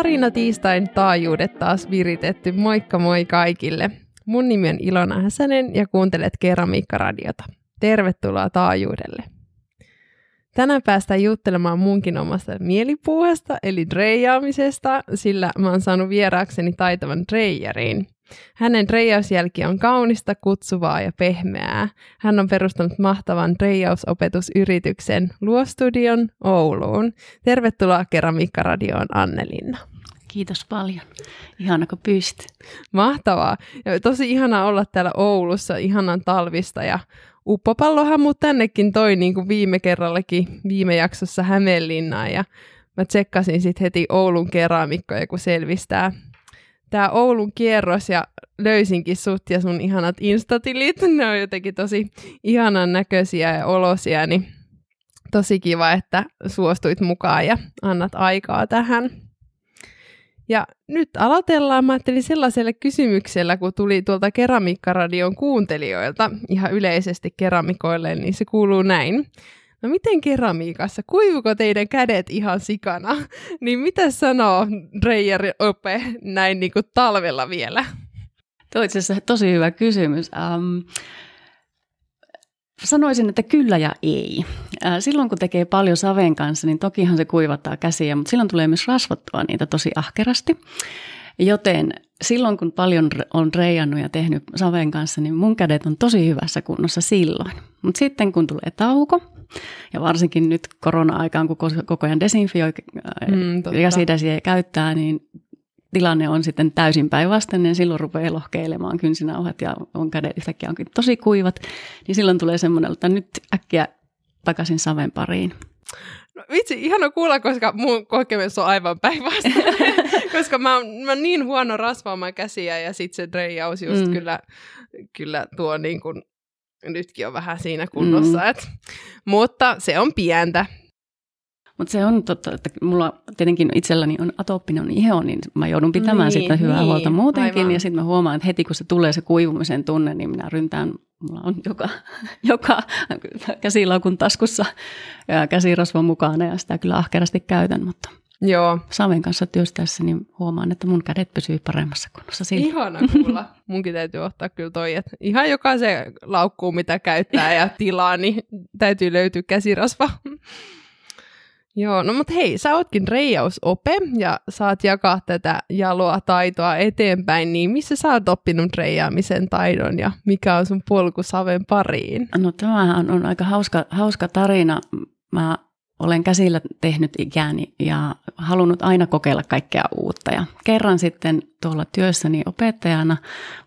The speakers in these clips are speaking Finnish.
Tarina tiistain taajuudet taas viritetty. Moikka moi kaikille. Mun nimi on Ilona Häsänen ja kuuntelet Keramiikkaradiota. Tervetuloa taajuudelle. Tänään päästään juttelemaan munkin omasta mielipuuhasta, eli dreijaamisesta, sillä mä oon saanut vieraakseni taitavan dreijarin. Hänen dreijausjälki on kaunista, kutsuvaa ja pehmeää. Hän on perustanut mahtavan dreijausopetusyrityksen Luostudion Ouluun. Tervetuloa Keramiikkaradioon Annelinna. Kiitos paljon. Ihana kun pyst. Mahtavaa. Ja tosi ihana olla täällä Oulussa, ihanan talvista ja uppopallohan mut tännekin toi niin kuin viime kerrallakin viime jaksossa Hämeenlinnaan ja mä tsekkasin sitten heti Oulun keramikkoja, kun selvistää tämä Oulun kierros ja löysinkin sut ja sun ihanat instatilit. Ne on jotenkin tosi ihanan näköisiä ja olosia, niin tosi kiva, että suostuit mukaan ja annat aikaa tähän. Ja nyt aloitellaan, mä ajattelin sellaiselle kysymyksellä, kun tuli tuolta Keramiikkaradion kuuntelijoilta ihan yleisesti keramikoille, niin se kuuluu näin. No miten keramiikassa? Kuivuko teidän kädet ihan sikana? niin mitä sanoo Dreyer Ope näin niin kuin talvella vielä? Tuo itse asiassa tosi hyvä kysymys. Um, sanoisin, että kyllä ja ei. Silloin kun tekee paljon saven kanssa, niin tokihan se kuivattaa käsiä, mutta silloin tulee myös rasvottua niitä tosi ahkerasti. Joten silloin kun paljon on reijannut ja tehnyt saven kanssa, niin mun kädet on tosi hyvässä kunnossa silloin. Mutta sitten kun tulee tauko, ja varsinkin nyt korona-aikaan, kun koko ajan desinfioi mm, käsidesiä käyttää, niin tilanne on sitten täysin päinvastainen, niin silloin rupeaa lohkeilemaan kynsinauhat ja on kädet yhtäkkiä onkin tosi kuivat, niin silloin tulee semmoinen, että nyt äkkiä takaisin saven pariin. No, vitsi, ihana kuulla, koska mun kokemus on aivan päinvastainen. koska mä, mä oon niin huono rasvaamaan käsiä ja sitten se dreijaus just mm. kyllä, kyllä tuo niin kuin, nytkin on vähän siinä kunnossa. Mm. Et, mutta se on pientä. Mutta se on totta, että mulla tietenkin itselläni on atooppinen iho, niin mä joudun pitämään niin, sitten hyvää niin, huolta muutenkin. Aivan. Ja sitten mä huomaan, että heti kun se tulee se kuivumisen tunne, niin minä ryntään, mulla on joka, joka käsilaukun taskussa ja käsirasva mukana ja sitä kyllä ahkerasti käytän, mutta Joo. Saven kanssa työstäessä niin huomaan, että mun kädet pysyy paremmassa kunnossa sillä. Ihana kuulla. Munkin täytyy ottaa kyllä toi, että ihan jokaisen laukkuun, mitä käyttää ja tilaa, niin täytyy löytyä käsirasva. Joo, no mutta hei, sä ootkin reijausope ja saat jakaa tätä jaloa taitoa eteenpäin, niin missä sä oot oppinut reijaamisen taidon ja mikä on sun polku saven pariin? No tämähän on aika hauska, hauska tarina. Mä olen käsillä tehnyt ikäni ja halunnut aina kokeilla kaikkea uutta. Ja kerran sitten tuolla työssäni opettajana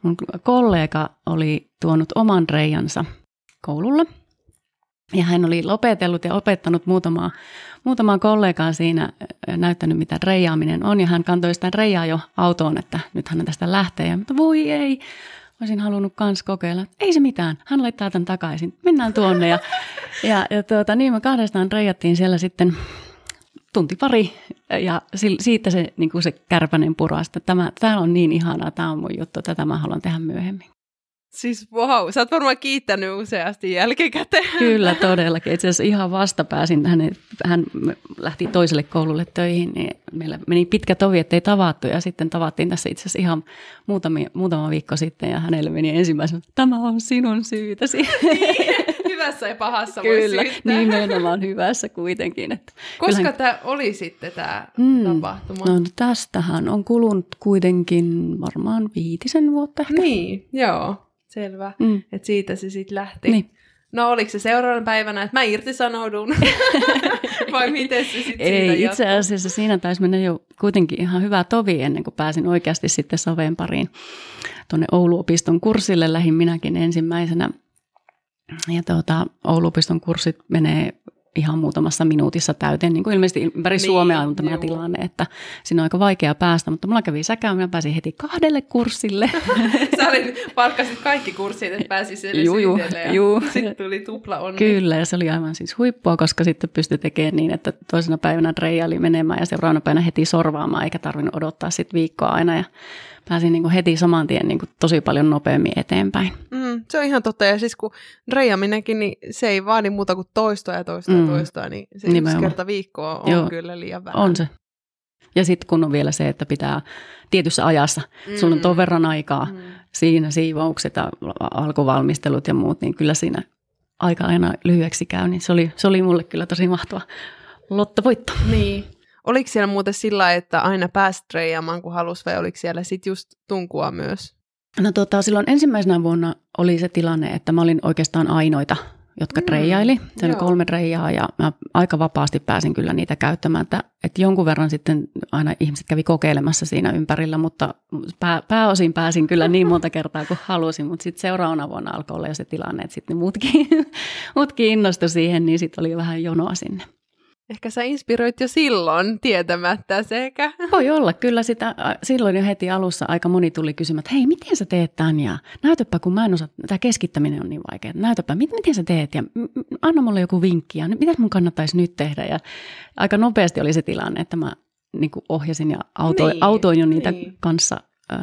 mun kollega oli tuonut oman reijansa koululle. Ja hän oli lopetellut ja opettanut muutamaa, muutamaa kollegaa siinä, näyttänyt mitä reijaaminen on. Ja hän kantoi sitä reijaa jo autoon, että nyt hän tästä lähtee. Ja mutta voi ei, olisin halunnut kans kokeilla. Ei se mitään, hän laittaa tämän takaisin. Mennään tuonne. Ja, ja, ja tuota, niin me kahdestaan reijattiin siellä sitten tunti pari ja siitä se, niin kuin se kärpänen purasta. Tämä, tämä on niin ihanaa, tämä on mun juttu, tätä mä haluan tehdä myöhemmin. Siis wow, sä oot varmaan kiittänyt useasti jälkikäteen. Kyllä, todellakin. Itse asiassa ihan vasta pääsin, hän, hän lähti toiselle koululle töihin, niin meillä meni pitkä tovi, ettei tavattu. Ja sitten tavattiin tässä itse asiassa ihan muutama, muutama viikko sitten, ja hänelle meni ensimmäisenä, tämä on sinun syytäsi. Niin, hyvässä ja pahassa Kyllä, voi syyttää. nimenomaan hyvässä kuitenkin. Että Koska kyllähän... tämä oli sitten tämä mm, tapahtuma? No tästähän on kulunut kuitenkin varmaan viitisen vuotta ehkä. Niin, joo. Selvä. Mm. Että siitä se sitten lähti. Niin. No oliko se seuraavana päivänä, että mä irtisanoudun? Vai miten se sitten Ei, itse asiassa siinä taisi mennä jo kuitenkin ihan hyvä tovi ennen kuin pääsin oikeasti sitten Saveen pariin tuonne Ouluopiston kurssille. Lähin minäkin ensimmäisenä. Ja tuota, Ouluopiston kurssit menee ihan muutamassa minuutissa täyteen. Niin kuin ilmeisesti ympäri niin, Suomea on tämä juu. tilanne, että siinä on aika vaikea päästä, mutta mulla kävi säkään, minä pääsin heti kahdelle kurssille. Sä olit, palkkasit kaikki kurssit, että pääsi sille juu, juu, juu. sitten tuli tupla onni. Kyllä, ja se oli aivan siis huippua, koska sitten pystyi tekemään niin, että toisena päivänä Reija oli menemään ja seuraavana päivänä heti sorvaamaan, eikä tarvinnut odottaa sitten viikkoa aina. Ja pääsin niin kuin heti saman tien niin kuin tosi paljon nopeammin eteenpäin. Mm, se on ihan totta. Ja siis kun reijaminenkin, niin se ei vaadi muuta kuin toistoa ja toistoa mm. ja toistoa, niin se Nimenomaan. yksi kerta viikkoa on Joo, kyllä liian vähän. On se. Ja sitten kun on vielä se, että pitää tietyssä ajassa, mm. sulla on ton verran aikaa, mm. siinä siivoukset ja alkuvalmistelut ja muut, niin kyllä siinä aika aina lyhyeksi käy, niin se oli, se oli mulle kyllä tosi mahtava lottovoitto. Niin. Oliko siellä muuten sillä että aina pääsi treijaamaan kun halusi vai oliko siellä sitten just tunkua myös? No tota, silloin ensimmäisenä vuonna oli se tilanne, että mä olin oikeastaan ainoita, jotka mm, treijaili. Se oli kolme treijaa ja mä aika vapaasti pääsin kyllä niitä käyttämään. Että, että jonkun verran sitten aina ihmiset kävi kokeilemassa siinä ympärillä, mutta pää, pääosin pääsin kyllä niin monta kertaa kuin halusin. Mutta sitten seuraavana vuonna alkoi olla jo se tilanne, että sitten muutkin, muutkin innostui siihen, niin sitten oli vähän jonoa sinne. Ehkä sä inspiroit jo silloin tietämättä sekä. Voi olla, kyllä sitä silloin jo heti alussa aika moni tuli kysymään, että hei, miten sä teet tämän ja näytäpä, kun mä en osaa, tämä keskittäminen on niin vaikeaa, näytäpä, miten sä teet ja anna mulle joku vinkki ja mitä mun kannattaisi nyt tehdä ja aika nopeasti oli se tilanne, että mä niin ohjasin ja autoin, niin, autoin jo niitä niin. kanssa äh,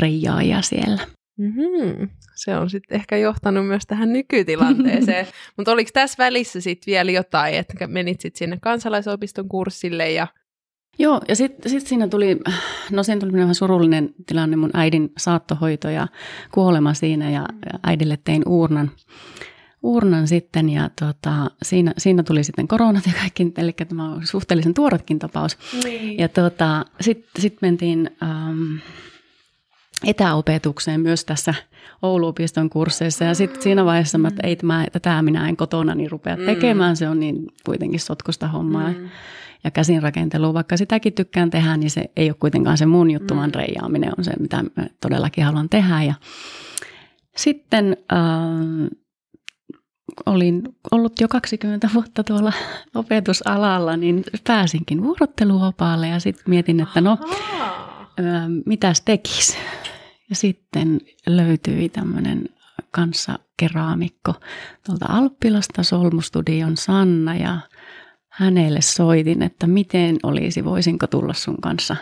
reijaajia siellä. Mm-hmm. Se on sitten ehkä johtanut myös tähän nykytilanteeseen. Mutta oliko tässä välissä sitten vielä jotain, että menit sitten sinne kansalaisopiston kurssille ja Joo, ja sitten sit siinä tuli, no siinä tuli vähän surullinen tilanne, mun äidin saattohoito ja kuolema siinä, ja, ja äidille tein uurnan, uurnan sitten, ja tota, siinä, siinä tuli sitten koronat ja kaikki, eli tämä on suhteellisen tuoretkin tapaus. Niin. Ja tota, sitten sit mentiin... Ähm, etäopetukseen myös tässä Ouluopiston kursseissa. Ja sitten siinä vaiheessa mä, että ei tämä, tätä minä en kotona niin rupea mm. tekemään, se on niin kuitenkin sotkusta hommaa. Mm. Ja käsinrakentelu, vaikka sitäkin tykkään tehdä, niin se ei ole kuitenkaan se mun juttu, mm. vaan reijaaminen on se, mitä mä todellakin haluan tehdä. Ja sitten äh, olin ollut jo 20 vuotta tuolla opetusalalla, niin pääsinkin vuorotteluvapaalle ja sitten mietin, että no, äh, mitäs tekisi. Ja sitten löytyi tämmöinen kanssa keraamikko tuolta Alppilasta, Solmustudion Sanna, ja hänelle soitin, että miten olisi, voisinko tulla sun kanssa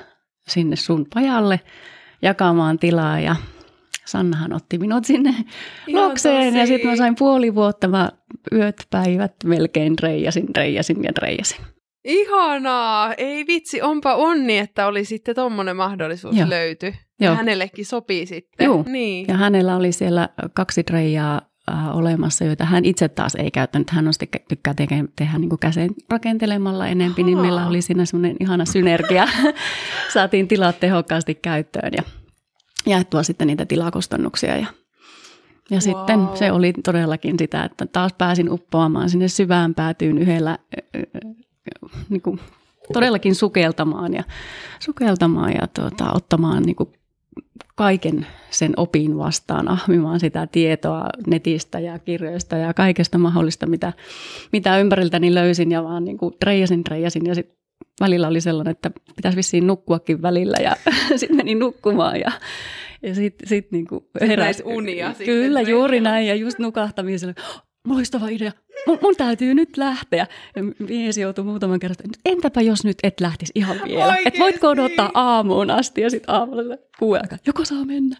sinne sun pajalle jakamaan tilaa, ja Sannahan otti minut sinne Ihan tosi. ja sitten mä sain puoli vuotta, mä yöt, päivät melkein reijasin, reijasin ja reijasin. Ihanaa! Ei vitsi, onpa onni, että oli sitten tommonen mahdollisuus Joo. löyty. Joo. Ja hänellekin sopii sitten. Joo, niin. ja hänellä oli siellä kaksi treijaa äh, olemassa, joita hän itse taas ei käyttänyt. Hän on sitten tykkää tehdä, tehdä niin kuin käsen rakentelemalla enempi, niin meillä oli siinä semmoinen ihana synergia. Saatiin tilat tehokkaasti käyttöön ja jaettua sitten niitä tilakustannuksia ja ja wow. sitten se oli todellakin sitä, että taas pääsin uppoamaan sinne syvään päätyyn yhdellä niin kuin, todellakin sukeltamaan ja, sukeltamaan ja tuota, ottamaan niin kuin, kaiken sen opin vastaan, ahmimaan sitä tietoa netistä ja kirjoista ja kaikesta mahdollista, mitä, mitä ympäriltäni löysin ja vaan niin kuin reijasin, reijasin ja sitten välillä oli sellainen, että pitäisi vissiin nukkuakin välillä ja sitten menin nukkumaan ja, ja sitten sit niin heräsi. unia. Kyllä, juuri näin ja just nukahtamisella, loistava idea, mun, mun täytyy nyt lähteä. Ja mies joutui muutaman kerran, että entäpä jos nyt et lähtisi ihan vielä. Että voitko odottaa aamuun asti ja sitten aamulla kuuden aikaa, joko saa mennä.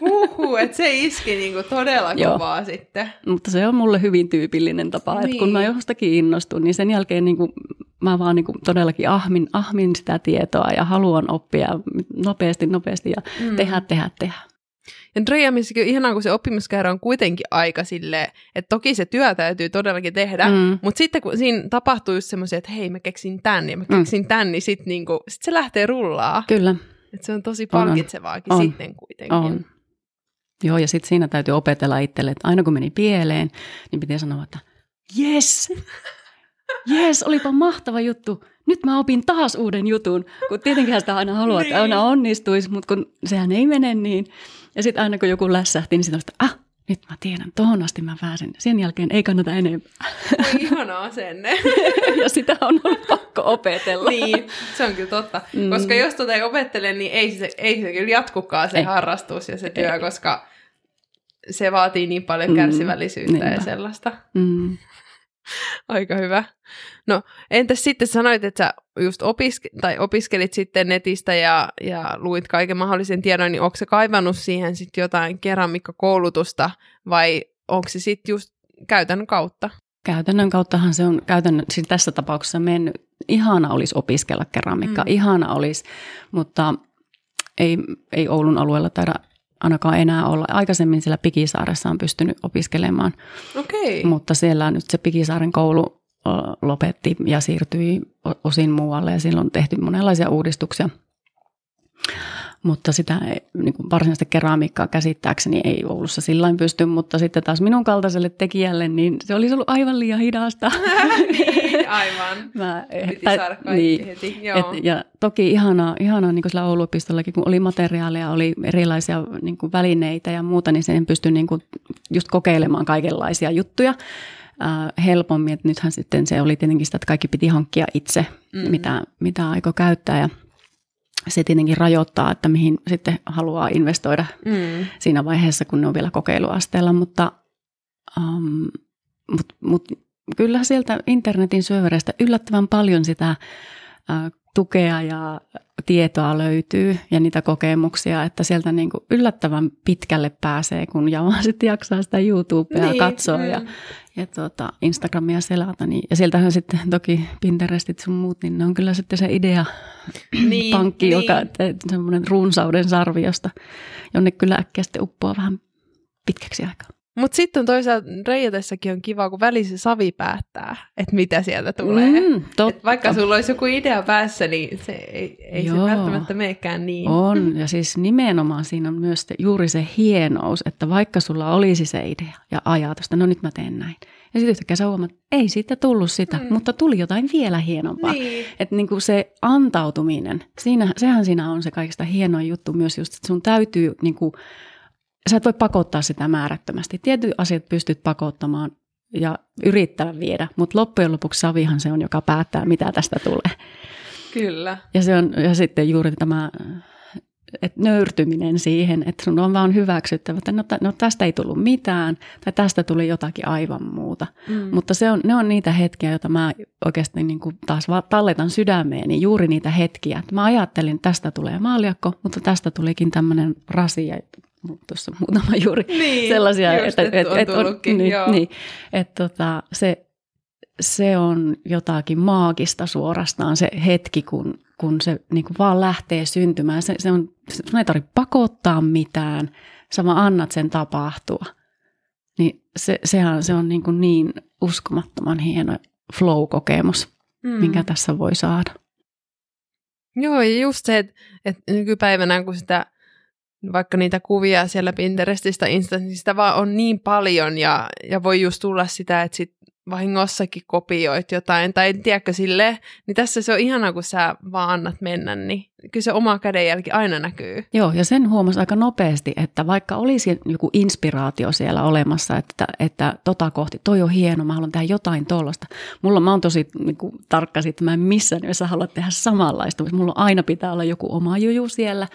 Huhu, että se iski niinku todella kovaa sitten. Mutta se on mulle hyvin tyypillinen tapa, niin. että kun mä niin. jostakin innostun, niin sen jälkeen niinku, mä vaan niinku todellakin ahmin, ahmin sitä tietoa ja haluan oppia nopeasti, nopeasti ja mm. tehdä, tehdä, tehdä. Ja Dreamissakin on ihanaa, kun se oppimiskäyrä on kuitenkin aika sille, että toki se työ täytyy todellakin tehdä, mm. mutta sitten kun siinä tapahtuu just semmoisia, että hei mä keksin tän ja mä mm. keksin mm. tän, niin sitten niinku, sit se lähtee rullaa. Kyllä. Et se on tosi palkitsevaakin on. sitten kuitenkin. On. Joo, ja sitten siinä täytyy opetella itselle, että aina kun meni pieleen, niin pitää sanoa, että yes, yes, olipa mahtava juttu. Nyt mä opin taas uuden jutun, kun tietenkin sitä aina haluaa, että aina niin. onnistuisi, mutta kun sehän ei mene niin. Ja sitten aina kun joku lässähti, niin sitten ah, nyt mä tiedän, tuohon asti mä pääsen. Sen jälkeen ei kannata enempää. Ihana asenne. ja sitä on ollut pakko opetella. niin, se on kyllä totta. Mm. Koska jos tuota ei opettele, niin ei se, ei se kyllä jatkukaan se ei. harrastus ja se työ, ei. koska se vaatii niin paljon mm. kärsivällisyyttä mm. ja sellaista. Mm. Aika hyvä. No entäs sitten sanoit, että sä just opiske- tai opiskelit sitten netistä ja, ja luit kaiken mahdollisen tiedon, niin onko se kaivannut siihen sitten jotain keramiikkakoulutusta vai onko se sitten just käytännön kautta? Käytännön kauttahan se on käytännön, siis tässä tapauksessa mennyt ihana olisi opiskella keramiikkaa, mm. ihana olisi, mutta ei, ei Oulun alueella taida ainakaan enää olla. Aikaisemmin siellä Pikisaaressa on pystynyt opiskelemaan, okay. mutta siellä nyt se Pikisaaren koulu lopetti ja siirtyi osin muualle ja silloin on tehty monenlaisia uudistuksia. Mutta sitä niin kuin varsinaista keramiikkaa käsittääkseni ei Oulussa silloin pysty, mutta sitten taas minun kaltaiselle tekijälle, niin se olisi ollut aivan liian hidasta. niin, aivan. Mä, Piti tai, saada niin, heti. Joo. Et, ja toki ihanaa, ihanaa niin kuin sillä Ouluopistollakin, kun oli materiaaleja, oli erilaisia niin kuin välineitä ja muuta, niin sen pystyi niin kuin just kokeilemaan kaikenlaisia juttuja äh, helpommin. Et nythän sitten se oli tietenkin sitä, että kaikki piti hankkia itse, mm-hmm. mitä, mitä aikoi käyttää ja se tietenkin rajoittaa, että mihin sitten haluaa investoida mm. siinä vaiheessa, kun ne on vielä kokeiluasteella, mutta, um, mut, mut, kyllä sieltä internetin syövereistä yllättävän paljon sitä uh, tukea ja tietoa löytyy ja niitä kokemuksia, että sieltä niin kuin yllättävän pitkälle pääsee, kun ja vaan sitten jaksaa sitä YouTubea niin, katsoa mm. ja, ja tuota, Instagramia selata. Niin, ja sieltähän sitten toki Pinterestit sun muut, niin ne on kyllä sitten se idea niin, pankki, niin. joka semmoinen runsauden sarviosta, jonne kyllä äkkiä sitten uppoaa vähän pitkäksi aikaa. Mutta sitten toisaalta reijätessäkin on kiva, kun välissä savi päättää, että mitä sieltä tulee. Mm, vaikka sulla olisi joku idea päässä, niin se ei, ei se välttämättä meekään niin. On, ja siis nimenomaan siinä on myös juuri se hienous, että vaikka sulla olisi se idea ja ajatus, että no nyt mä teen näin. Ja sitten yhtäkkiä sä huomaat, että ei siitä tullut sitä, mm. mutta tuli jotain vielä hienompaa. Niin. Että niin kuin se antautuminen, siinä, sehän siinä on se kaikista hienoin juttu myös just, että sun täytyy niin kuin sä et voi pakottaa sitä määrättömästi. Tietyt asiat pystyt pakottamaan ja yrittää viedä, mutta loppujen lopuksi Savihan se on, joka päättää, mitä tästä tulee. Kyllä. Ja, se on, ja sitten juuri tämä että nöyrtyminen siihen, että sun on vaan hyväksyttävä, että no, no tästä ei tullut mitään tai tästä tuli jotakin aivan muuta. Mm. Mutta se on, ne on niitä hetkiä, joita mä oikeasti niin kuin taas talletan sydämeeni, juuri niitä hetkiä. Että mä ajattelin, että tästä tulee maaliakko, mutta tästä tulikin tämmöinen rasi ja tuossa muutama juuri niin, sellaisia, just, että, että, on et, tullutkin, niin, niin, että tota, se, se on jotakin maagista suorastaan se hetki, kun, kun se niin kuin vaan lähtee syntymään. Se, se on, sun ei tarvitse pakottaa mitään, sä vaan annat sen tapahtua. Niin se, sehän se on niin, kuin niin uskomattoman hieno flow-kokemus, mm. minkä tässä voi saada. Joo, ja just se, että, että nykypäivänä kun sitä vaikka niitä kuvia siellä Pinterestistä, Instasta, sitä vaan on niin paljon ja, ja voi just tulla sitä, että sit vahingossakin kopioit jotain, tai en tiedäkö sille, niin tässä se on ihana, kun sä vaan annat mennä, niin kyllä se oma kädenjälki aina näkyy. Joo, ja sen huomasi aika nopeasti, että vaikka olisi joku inspiraatio siellä olemassa, että, että tota kohti, toi on hieno, mä haluan tehdä jotain tuollaista. Mulla mä oon tosi niin kuin, tarkka siitä, mä en missään nimessä halua tehdä samanlaista, mutta mulla aina pitää olla joku oma juju siellä,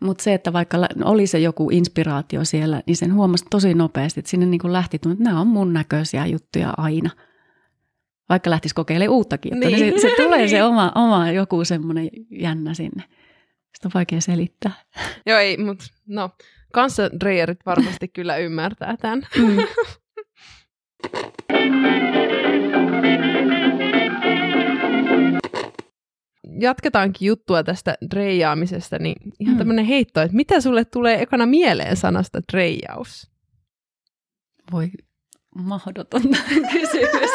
mutta se, että vaikka oli se joku inspiraatio siellä, niin sen huomasi tosi nopeasti, että sinne niin kuin lähti, että nämä on mun näköisiä juttuja aina. Vaikka lähtisi kokeilemaan uuttakin, niin. niin se, se tulee se oma, oma joku semmoinen jännä sinne. Sitä on vaikea selittää. Joo, ei, mutta no, kanssa varmasti kyllä ymmärtää tämän. Mm. Jatketaankin juttua tästä dreijaamisesta, niin ihan mm. tämmöinen heitto, että mitä sulle tulee ekana mieleen sanasta dreijaus? Voi mahdoton kysymys.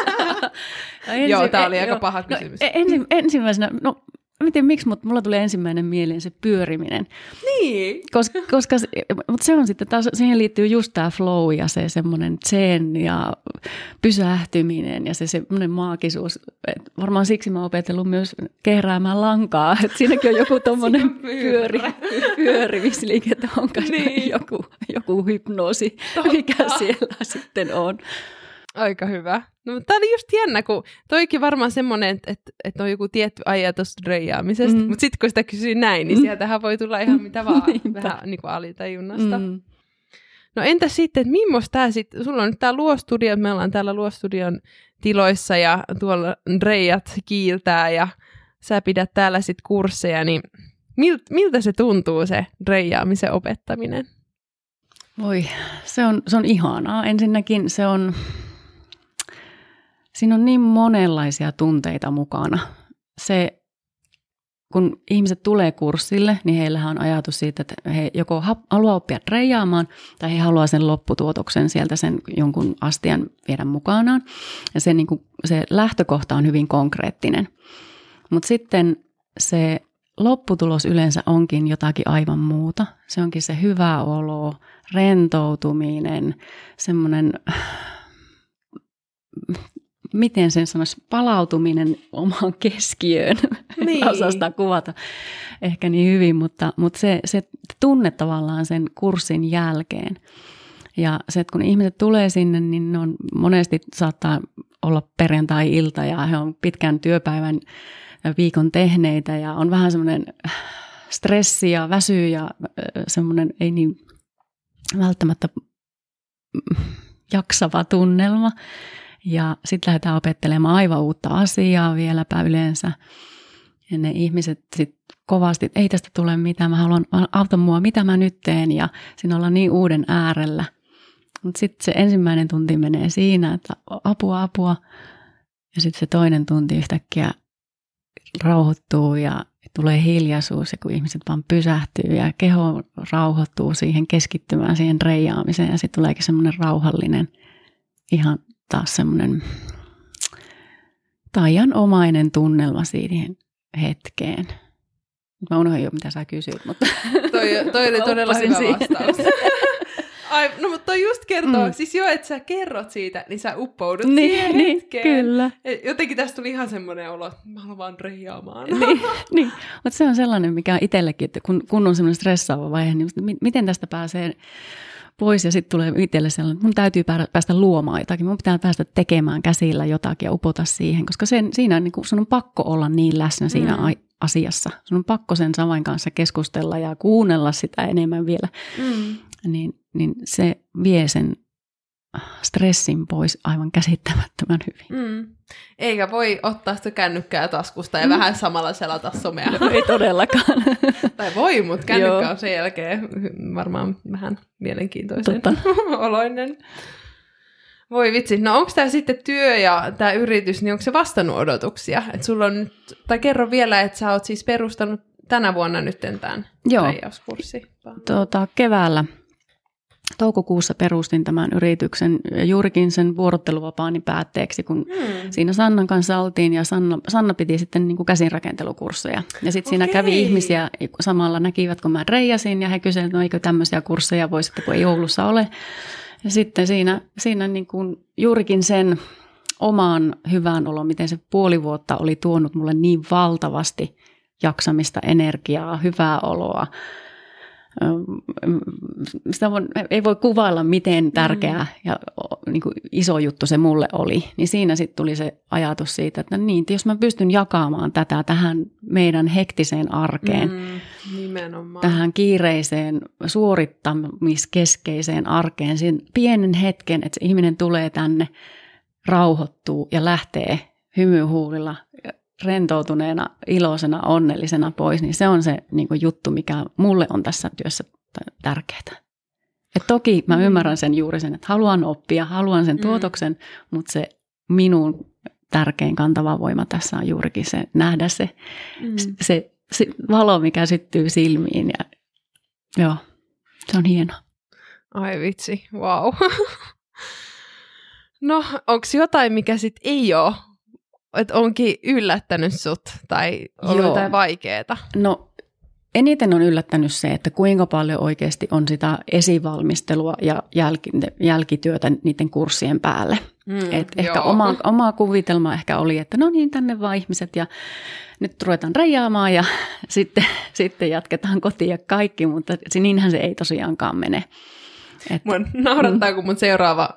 ensi, Joo, tämä oli e, aika jo, paha no, kysymys. No, ensi, ensimmäisenä, no mä tiedä miksi, mutta mulla tulee ensimmäinen mieleen se pyöriminen. Niin. Koska, koska mutta se on sitten taas, siihen liittyy just tämä flow ja se semmoinen zen ja pysähtyminen ja se semmoinen maagisuus. Et varmaan siksi mä oon opetellut myös kehräämään lankaa, että siinäkin on joku tommonen pyöri, pyörimisliike, että onko niin. joku, joku hypnoosi, Totta. mikä siellä sitten on. Aika hyvä. No, mutta tämä oli just jännä, kun toikin varmaan semmoinen, että, että, että on joku tietty ajatus reijaamisesta, mm. mutta sitten kun sitä kysyy näin, niin mm. sieltähän voi tulla ihan mitä vaan, vähän niin kuin alitajunnasta. Mm. No entä sitten, että millaista tämä sitten, sulla on nyt tämä luostudio, me ollaan täällä luostudion tiloissa ja tuolla reijat kiiltää ja sä pidät täällä sitten kursseja, niin milt, miltä se tuntuu se reijaamisen opettaminen? Voi, se on, se on ihanaa. Ensinnäkin se on, Siinä on niin monenlaisia tunteita mukana. se kun ihmiset tulee kurssille, niin heillähän on ajatus siitä, että he joko haluaa oppia reijaamaan tai he haluaa sen lopputuotoksen sieltä sen jonkun astian viedä mukanaan. Ja se, niin kuin, se lähtökohta on hyvin konkreettinen. Mutta sitten se lopputulos yleensä onkin jotakin aivan muuta. Se onkin se hyvä olo, rentoutuminen, semmoinen miten sen sanoisi, palautuminen omaan keskiöön. Niin. osaa sitä kuvata ehkä niin hyvin, mutta, mutta se, se tunne tavallaan sen kurssin jälkeen. Ja se, että kun ihmiset tulee sinne, niin ne on monesti saattaa olla perjantai-ilta ja he on pitkän työpäivän viikon tehneitä ja on vähän semmoinen stressi ja väsy ja semmoinen ei niin välttämättä jaksava tunnelma. Ja sitten lähdetään opettelemaan aivan uutta asiaa vieläpä yleensä. Ja ne ihmiset sitten kovasti, että ei tästä tule mitään, mä haluan, auta mua, mitä mä nyt teen. Ja siinä ollaan niin uuden äärellä. Mutta sitten se ensimmäinen tunti menee siinä, että apua, apua. Ja sitten se toinen tunti yhtäkkiä rauhoittuu ja tulee hiljaisuus ja kun ihmiset vaan pysähtyy ja keho rauhoittuu siihen keskittymään siihen reijaamiseen ja sitten tuleekin semmoinen rauhallinen, ihan taas semmoinen taianomainen tunnelma siihen hetkeen. Mä unohdin jo, mitä sä kysyit, mutta... toi, toi oli todella hyvä siihen. vastaus. Ai, no mutta toi just kertoo, mm. siis jo, että sä kerrot siitä, niin sä uppoudut niin, siihen niin, hetkeen. kyllä. Jotenkin tästä tuli ihan semmoinen olo, että mä haluan vaan reijaamaan. niin, niin. mutta se on sellainen, mikä on itsellekin, että kun, kun on semmoinen stressaava vaihe, niin miten tästä pääsee pois ja sitten tulee itselle sellainen, että mun täytyy päästä luomaan jotakin, mun pitää päästä tekemään käsillä jotakin ja upota siihen, koska sen, siinä niin kuin, sun on pakko olla niin läsnä siinä mm. asiassa. Sun on pakko sen saman kanssa keskustella ja kuunnella sitä enemmän vielä. Mm. Niin, niin se vie sen stressin pois aivan käsittämättömän hyvin. Mm. Eikä voi ottaa sitä kännykkää taskusta ja mm. vähän samalla selata somea. No, ei todellakaan. tai voi, mutta kännykkä Joo. on sen jälkeen varmaan vähän mielenkiintoisen oloinen. Voi vitsi, no onko tämä sitten työ ja tämä yritys, niin onko se vastannut odotuksia? Et sulla on nyt, tai kerro vielä, että sä oot siis perustanut tänä vuonna nyt tämän Joo. Tuota, keväällä toukokuussa perustin tämän yrityksen juurikin sen vuorotteluvapaani päätteeksi, kun hmm. siinä Sannan kanssa oltiin ja Sanna, Sanna piti sitten niin kuin käsinrakentelukursseja. Ja sitten siinä kävi ihmisiä, samalla näkivät, kun mä reijasin ja he kysyivät, että no eikö tämmöisiä kursseja voisi, kun ei Oulussa ole. Ja sitten siinä, siinä niin kuin juurikin sen omaan hyvään olo, miten se puoli vuotta oli tuonut mulle niin valtavasti jaksamista, energiaa, hyvää oloa, sitä voi, ei voi kuvailla, miten tärkeä mm. ja niin kuin iso juttu se mulle oli. Niin siinä sitten tuli se ajatus siitä, että niin, jos mä pystyn jakamaan tätä tähän meidän hektiseen arkeen, mm, nimenomaan. tähän kiireiseen suorittamiskeskeiseen arkeen, sen pienen hetken, että se ihminen tulee tänne, rauhoittuu ja lähtee hymyhuulilla rentoutuneena, iloisena, onnellisena pois, niin se on se niin kuin juttu, mikä mulle on tässä työssä tärkeää. Et toki mä mm. ymmärrän sen juuri sen, että haluan oppia, haluan sen mm. tuotoksen, mm. mutta se minun tärkein kantava voima tässä on juurikin se nähdä se, mm. se, se valo, mikä syttyy silmiin. Ja, joo, se on hieno. Ai vitsi, wow. no, onko jotain, mikä sitten ei ole että onkin yllättänyt sut tai ollut Joo. jotain vaikeeta? No eniten on yllättänyt se, että kuinka paljon oikeasti on sitä esivalmistelua ja jälki, jälkityötä niiden kurssien päälle. Mm, Et ehkä oma, oma kuvitelma ehkä oli, että no niin, tänne vaan ihmiset ja nyt ruvetaan rajaamaan ja sitten, sitten jatketaan kotiin ja kaikki, mutta niinhän se ei tosiaankaan mene. Että, Mua naurattaa, mm. kun mun seuraava,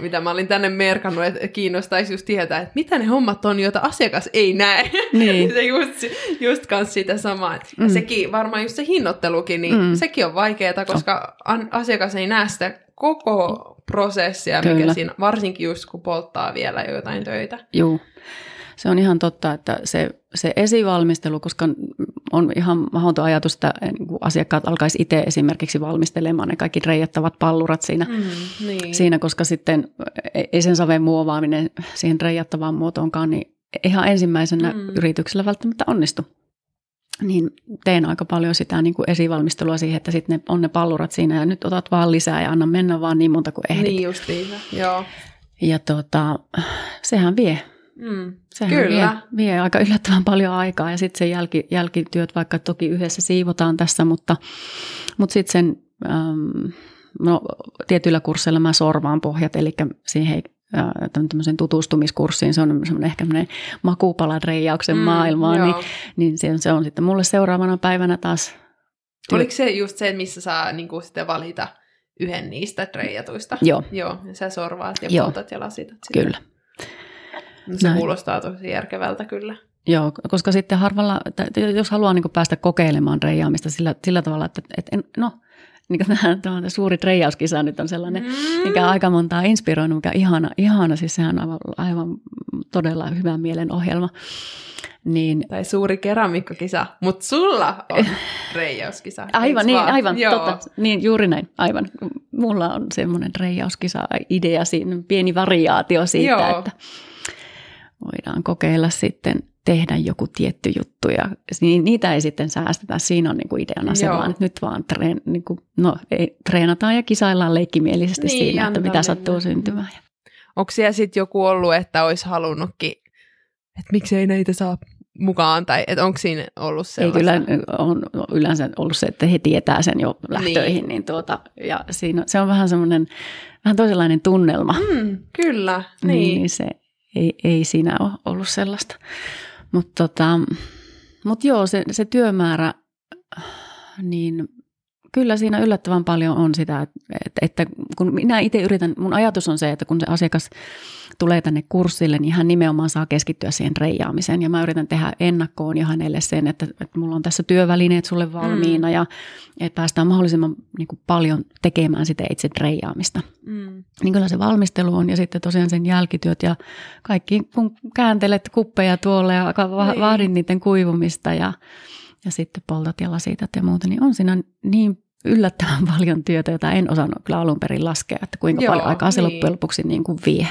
mitä mä olin tänne merkannut, että kiinnostaisi just tietää, että mitä ne hommat on, joita asiakas ei näe. Niin. se just, just kans sitä samaa. Mm. Sekin, varmaan just se hinnoittelukin, niin mm. sekin on vaikeaa, koska an, asiakas ei näe sitä koko prosessia, Kyllä. mikä siinä, varsinkin just kun polttaa vielä jotain töitä. Joo. Se on ihan totta, että se, se esivalmistelu, koska on ihan mahdoton ajatus, että niin asiakkaat alkaisi itse esimerkiksi valmistelemaan ne kaikki reijattavat pallurat siinä, mm, niin. siinä koska sitten ei sen saveen muovaaminen siihen reijattavaan muotoonkaan, niin ihan ensimmäisenä mm. yrityksellä välttämättä onnistu. Niin teen aika paljon sitä niin kuin esivalmistelua siihen, että sitten ne, on ne pallurat siinä ja nyt otat vaan lisää ja anna mennä vaan niin monta kuin ehdit. Niin justiin, joo. Ja tota, sehän vie. Mm. Sehän Kyllä. Vie, vie aika yllättävän paljon aikaa ja sitten se jälki, jälkityöt, vaikka toki yhdessä siivotaan tässä, mutta, mutta sitten sen, äm, no, tietyillä kursseilla mä sorvaan pohjat, eli siihen tämmöisen tutustumiskurssiin, se on semmoinen ehkä makupaladreijauksen mm, maailmaa, niin, niin se, on, se on sitten mulle seuraavana päivänä taas. Työ... Oliko se just se, missä saa niin kuin sitten valita yhden niistä reijatuista? Joo. Joo, ja sä sorvaat ja Joo. ja lasitat sitä. Kyllä. Se Näin. kuulostaa tosi järkevältä kyllä. Joo, koska sitten harvalla, jos haluaa niin päästä kokeilemaan reijaamista sillä, sillä tavalla, että, että en, no, niin kuin tämä, tämä suuri treijauskisa nyt on sellainen, mm. mikä on aika montaa inspiroinut, mikä on ihana, ihana siis sehän on aivan, aivan todella hyvä mielen ohjelma. Niin, tai suuri keramikkakisa, mutta sulla on reijauskisa. Aivan, niin, vaan? aivan, Joo. totta. Niin, juuri näin, aivan. Mulla on semmoinen reijauskisa-idea, siinä, pieni variaatio siitä, Joo. että voidaan kokeilla sitten tehdä joku tietty juttu ja niin niitä ei sitten säästetä. Siinä on niin kuin ideana se vaan, että nyt vaan treen, niin kuin, no, ei, treenataan ja kisaillaan leikkimielisesti Niin, siinä, että mitä mennä. sattuu syntymään. Onko siellä sitten joku ollut, että olisi halunnutkin, että miksei näitä saa mukaan, tai että onko siinä ollut Ei sellaista? kyllä on yleensä ollut se, että he tietää sen jo lähtöihin, Niin. niin, tuota, ja siinä, se on vähän semmoinen, vähän toisenlainen tunnelma. Mm, kyllä, niin. niin se ei, ei siinä ole ollut sellaista. Mutta tota, mut joo, se, se työmäärä, niin kyllä siinä yllättävän paljon on sitä, että, että kun minä itse yritän, mun ajatus on se, että kun se asiakas tulee tänne kurssille, niin hän nimenomaan saa keskittyä siihen reijaamiseen. Ja mä yritän tehdä ennakkoon jo hänelle sen, että, että mulla on tässä työvälineet sulle valmiina mm. ja että päästään mahdollisimman niin kuin paljon tekemään sitä itse reijaamista. Mm. Niin kyllä se valmistelu on ja sitten tosiaan sen jälkityöt ja kaikki, kun kääntelet kuppeja tuolla ja va- Niin. niiden kuivumista ja, ja sitten poltat ja lasitat ja muuta, niin on siinä niin yllättävän paljon työtä, jota en osannut kyllä alun perin laskea, että kuinka Joo, paljon aikaa se niin. loppujen lopuksi niin kuin vie.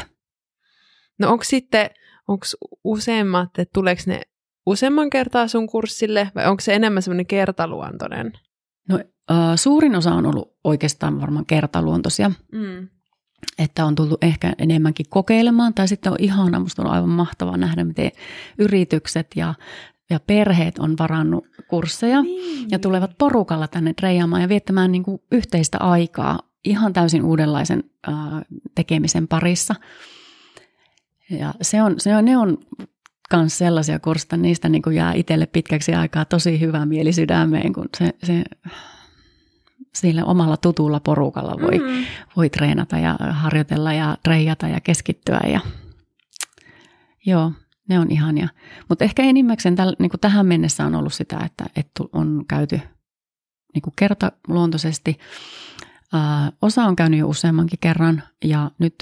No onko sitten, onko useimmat, että tuleeko ne useamman kertaa sun kurssille, vai onko se enemmän semmoinen kertaluontoinen? No, äh, suurin osa on ollut oikeastaan varmaan kertaluontoisia, Mm. että on tullut ehkä enemmänkin kokeilemaan, tai sitten on ihana, musta on aivan mahtavaa nähdä, miten yritykset ja, ja perheet on varannut kursseja Niin. ja tulevat porukalla tänne treijaamaan ja viettämään niin kuin yhteistä aikaa ihan täysin uudenlaisen äh, tekemisen parissa. Ja se on, se on, ne on myös sellaisia kursseja, niistä niin kuin jää itselle pitkäksi aikaa tosi hyvä mieli sydämeen, kun se, se sillä omalla tutulla porukalla voi, Mm. voi treenata ja harjoitella ja treijata ja keskittyä. Ja... Joo, ne on ihania. Mutta ehkä enimmäkseen täl, niin kuin tähän mennessä on ollut sitä, että, että on käyty niin kuin kertaluontoisesti. Ää, osa on käynyt jo useammankin kerran ja nyt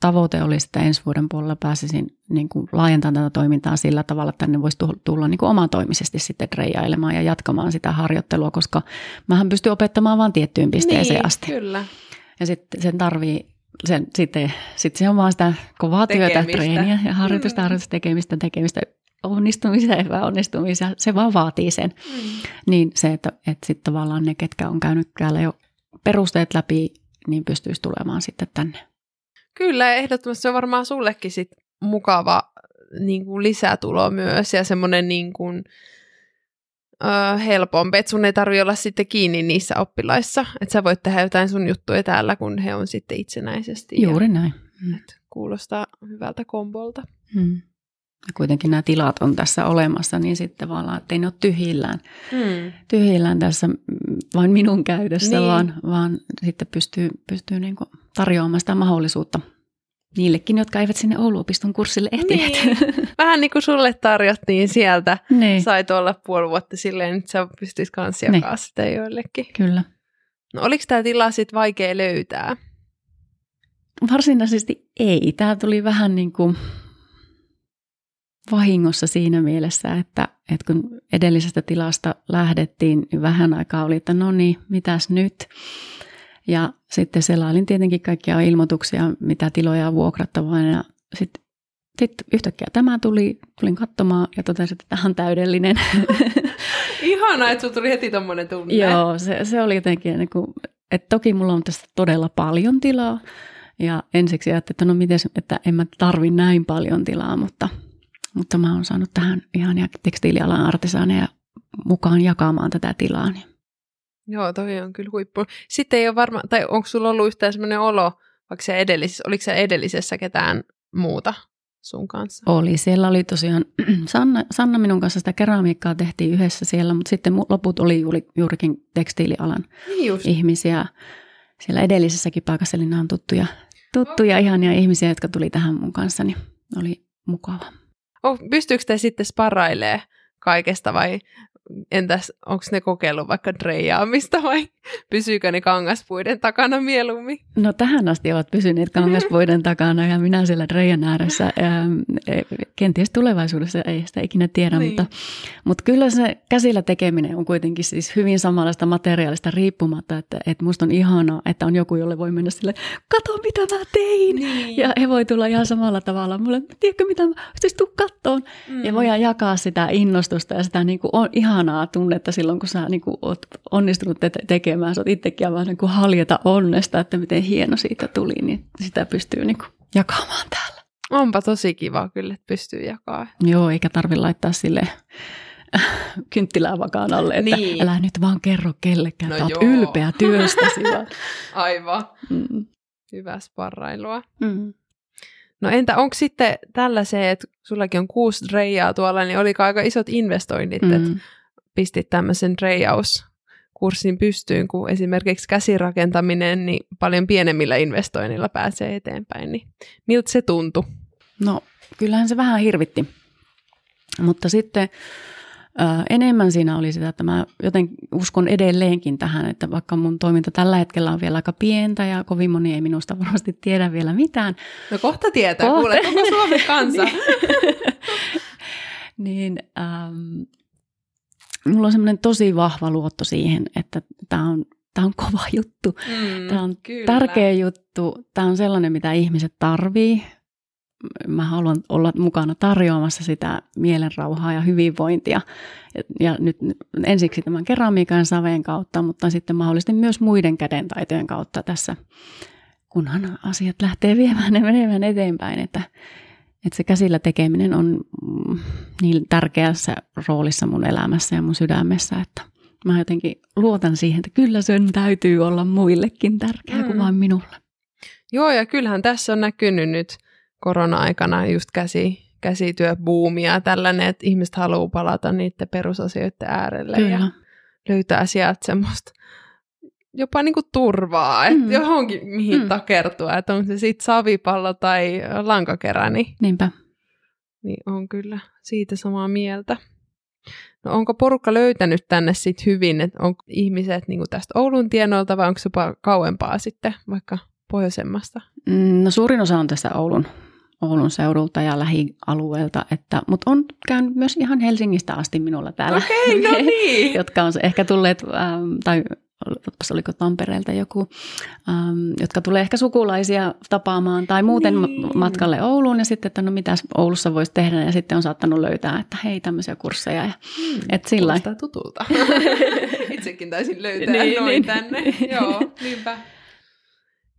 tavoite olisi, että ensi vuoden puolella pääsisin niin kuin laajentamaan tätä toimintaa sillä tavalla, että tänne voisi tu- tulla niin kuin omatoimisesti sitten treijailemaan ja jatkamaan sitä harjoittelua, koska mähän pystyn opettamaan vain tiettyyn pisteeseen niin, asti. kyllä. Ja sitten sen tarvii, sen, sitten, sitten se on vaan sitä kovaa työtä, Tekemistä. treeniä ja harjoitusta, Mm. harjoitusta, tekemistä, tekemistä, onnistumisia, epäonnistumisia, se vaan vaatii sen. Mm. Niin se, että, että sitten tavallaan ne, ketkä on käynyt täällä jo perusteet läpi, niin pystyisi tulemaan sitten tänne. Kyllä, ehdottomasti se on varmaan sullekin sit mukava niin kuin lisätulo myös ja semmoinen niin kuin, ö, helpompi, että sun ei tarvi olla sitten kiinni niissä oppilaissa, että sä voit tehdä jotain sun juttuja täällä, kun he on sitten itsenäisesti. Juuri näin. Mm. Ja, et kuulostaa hyvältä kombolta. Mm. Ja kuitenkin nämä tilat on tässä olemassa, niin sitten tavallaan, että ei ne ole tyhjillään, Mm. tyhjillään tässä mm, vain minun käytössä, Niin. vaan, vaan sitten pystyy, pystyy niin tarjoamaan sitä mahdollisuutta niillekin, jotka eivät sinne Oulu-opiston kurssille ehtineet. Niin. Vähän niin kuin sulle tarjottiin sieltä. niin. Sait olla puoli vuotta silleen, että sä pystyisit kanssa Niin. jakaa sitä joillekin. Kyllä. No oliko tämä tila sitten vaikea löytää? Varsinaisesti ei. Tämä tuli vähän niin kuin vahingossa siinä mielessä, että, että kun edellisestä tilasta lähdettiin, niin vähän aikaa oli, että no niin, mitäs nyt? Ja sitten selailin tietenkin kaikkia ilmoituksia, mitä tiloja on vuokrattavaa ja sitten sitten yhtäkkiä tämä tuli, tulin katsomaan ja totesin, että tämä on täydellinen. Ihanaa, että sinulla tuli heti tuommoinen tunne. Joo, se, se oli jotenkin, niin kuin, että toki mulla on tästä todella paljon tilaa. Ja ensiksi ajattelin, että no miten, että en mä tarvi näin paljon tilaa, mutta, mutta mä oon saanut tähän ihan tekstiilialan artisaaneja mukaan jakamaan tätä tilaa. Niin. Joo, toi on kyllä huippu. Sitten ei ole varma, tai onko sulla ollut yhtään sellainen olo, vaikka se edellisessä, oliko se edellisessä ketään muuta sun kanssa? Oli. Siellä oli tosiaan, Sanna, Sanna minun kanssa sitä keramiikkaa tehtiin yhdessä siellä, mutta sitten loput oli juuri, juurikin tekstiilialan niin just. ihmisiä. Siellä edellisessäkin paikassa, eli nämä on tuttuja, tuttuja okay. ihania ihmisiä, jotka tuli tähän mun kanssa, niin oli mukava. Oh, pystyykö te sitten sparailemaan kaikesta vai entäs onko ne kokeillut vaikka dreijaamista vai pysyykö ne kangaspuiden takana mieluummin? No tähän asti ovat pysyneet kangaspuiden takana ja minä siellä dreijan ääressä. E, kenties tulevaisuudessa ei sitä ikinä tiedä, niin. mutta, mutta kyllä se käsillä tekeminen on kuitenkin siis hyvin samanlaista materiaalista riippumatta, että, että musta on ihanaa, että on joku, jolle voi mennä sille, kato mitä mä tein. Niin. Ja he voi tulla ihan samalla tavalla mulle, tiedätkö mitä mä, siis tuu kattoon. Mm. Ja voidaan jakaa sitä innostusta ja sitä niin kuin on ihan ihanaa tunnetta silloin, kun sä niin kuin, oot onnistunut te- tekemään. Sä oot itsekin vaan niin kuin haljeta onnesta, että miten hieno siitä tuli, niin sitä pystyy niin kuin jakamaan täällä. Onpa tosi kiva kyllä, että pystyy jakamaan. Joo, eikä tarvi laittaa sille kynttilää vakaan alle, että niin. älä nyt vaan kerro kellekään, no että oot ylpeä työstäsi. Aivan. Mm. Hyvä sparrailua. Mm. No entä onko sitten tällä se, että sullakin on kuusi reijaa tuolla, niin oliko aika isot investoinnit, mm. että pistit tämmöisen reijauskurssin pystyyn, kun esimerkiksi käsirakentaminen, niin paljon pienemmillä investoinnilla pääsee eteenpäin. Niin miltä se tuntui? No, kyllähän se vähän hirvitti. Mutta sitten enemmän siinä oli sitä, että mä joten uskon edelleenkin tähän, että vaikka mun toiminta tällä hetkellä on vielä aika pientä ja kovin moni ei minusta varmasti tiedä vielä mitään. No kohta tietää, kohta. kuule, koko Suomen kansa. niin, ähm, mulla on semmoinen tosi vahva luotto siihen, että tämä on, tämä on kova juttu. Mm, tämä on kyllä. tärkeä juttu. Tämä on sellainen, mitä ihmiset tarvii. Mä haluan olla mukana tarjoamassa sitä mielenrauhaa ja hyvinvointia. Ja, ja nyt ensiksi tämän keramiikan saveen kautta, mutta sitten mahdollisesti myös muiden kädentaitojen kautta tässä, kunhan asiat lähtee viemään ja menemään eteenpäin. Että että se käsillä tekeminen on mm, niin tärkeässä roolissa mun elämässä ja mun sydämessä, että mä jotenkin luotan siihen, että kyllä sen täytyy olla muillekin tärkeää mm. kuin vain minulle. Joo, ja kyllähän tässä on näkynyt nyt korona-aikana just käsi, käsityöbuumia ja tällainen, että ihmiset haluaa palata niiden perusasioiden äärelle Kyllä. ja löytää sieltä semmoista jopa niinku turvaa, että mm. johonkin mihin mm. takertua, että on se sitten savipallo tai lankakerä, niin, Niinpä. niin on kyllä siitä samaa mieltä. No onko porukka löytänyt tänne sitten hyvin, että onko ihmiset niinku tästä Oulun tienoilta vai onko se jopa kauempaa sitten vaikka pohjoisemmasta? Mm, no suurin osa on tässä Oulun, Oulun seudulta ja lähialueelta, että, mutta on käynyt myös ihan Helsingistä asti minulla täällä. Okei, okay, no niin. jotka on ehkä tulleet, ähm, tai oliko Tampereelta joku, ähm, jotka tulee ehkä sukulaisia tapaamaan tai muuten niin. matkalle Ouluun ja sitten, että no mitäs Oulussa voisi tehdä ja sitten on saattanut löytää, että hei tämmöisiä kursseja. Ja, hmm, et sillä tutulta. Itsekin taisin löytää niin, noin niin. tänne. Joo, niinpä.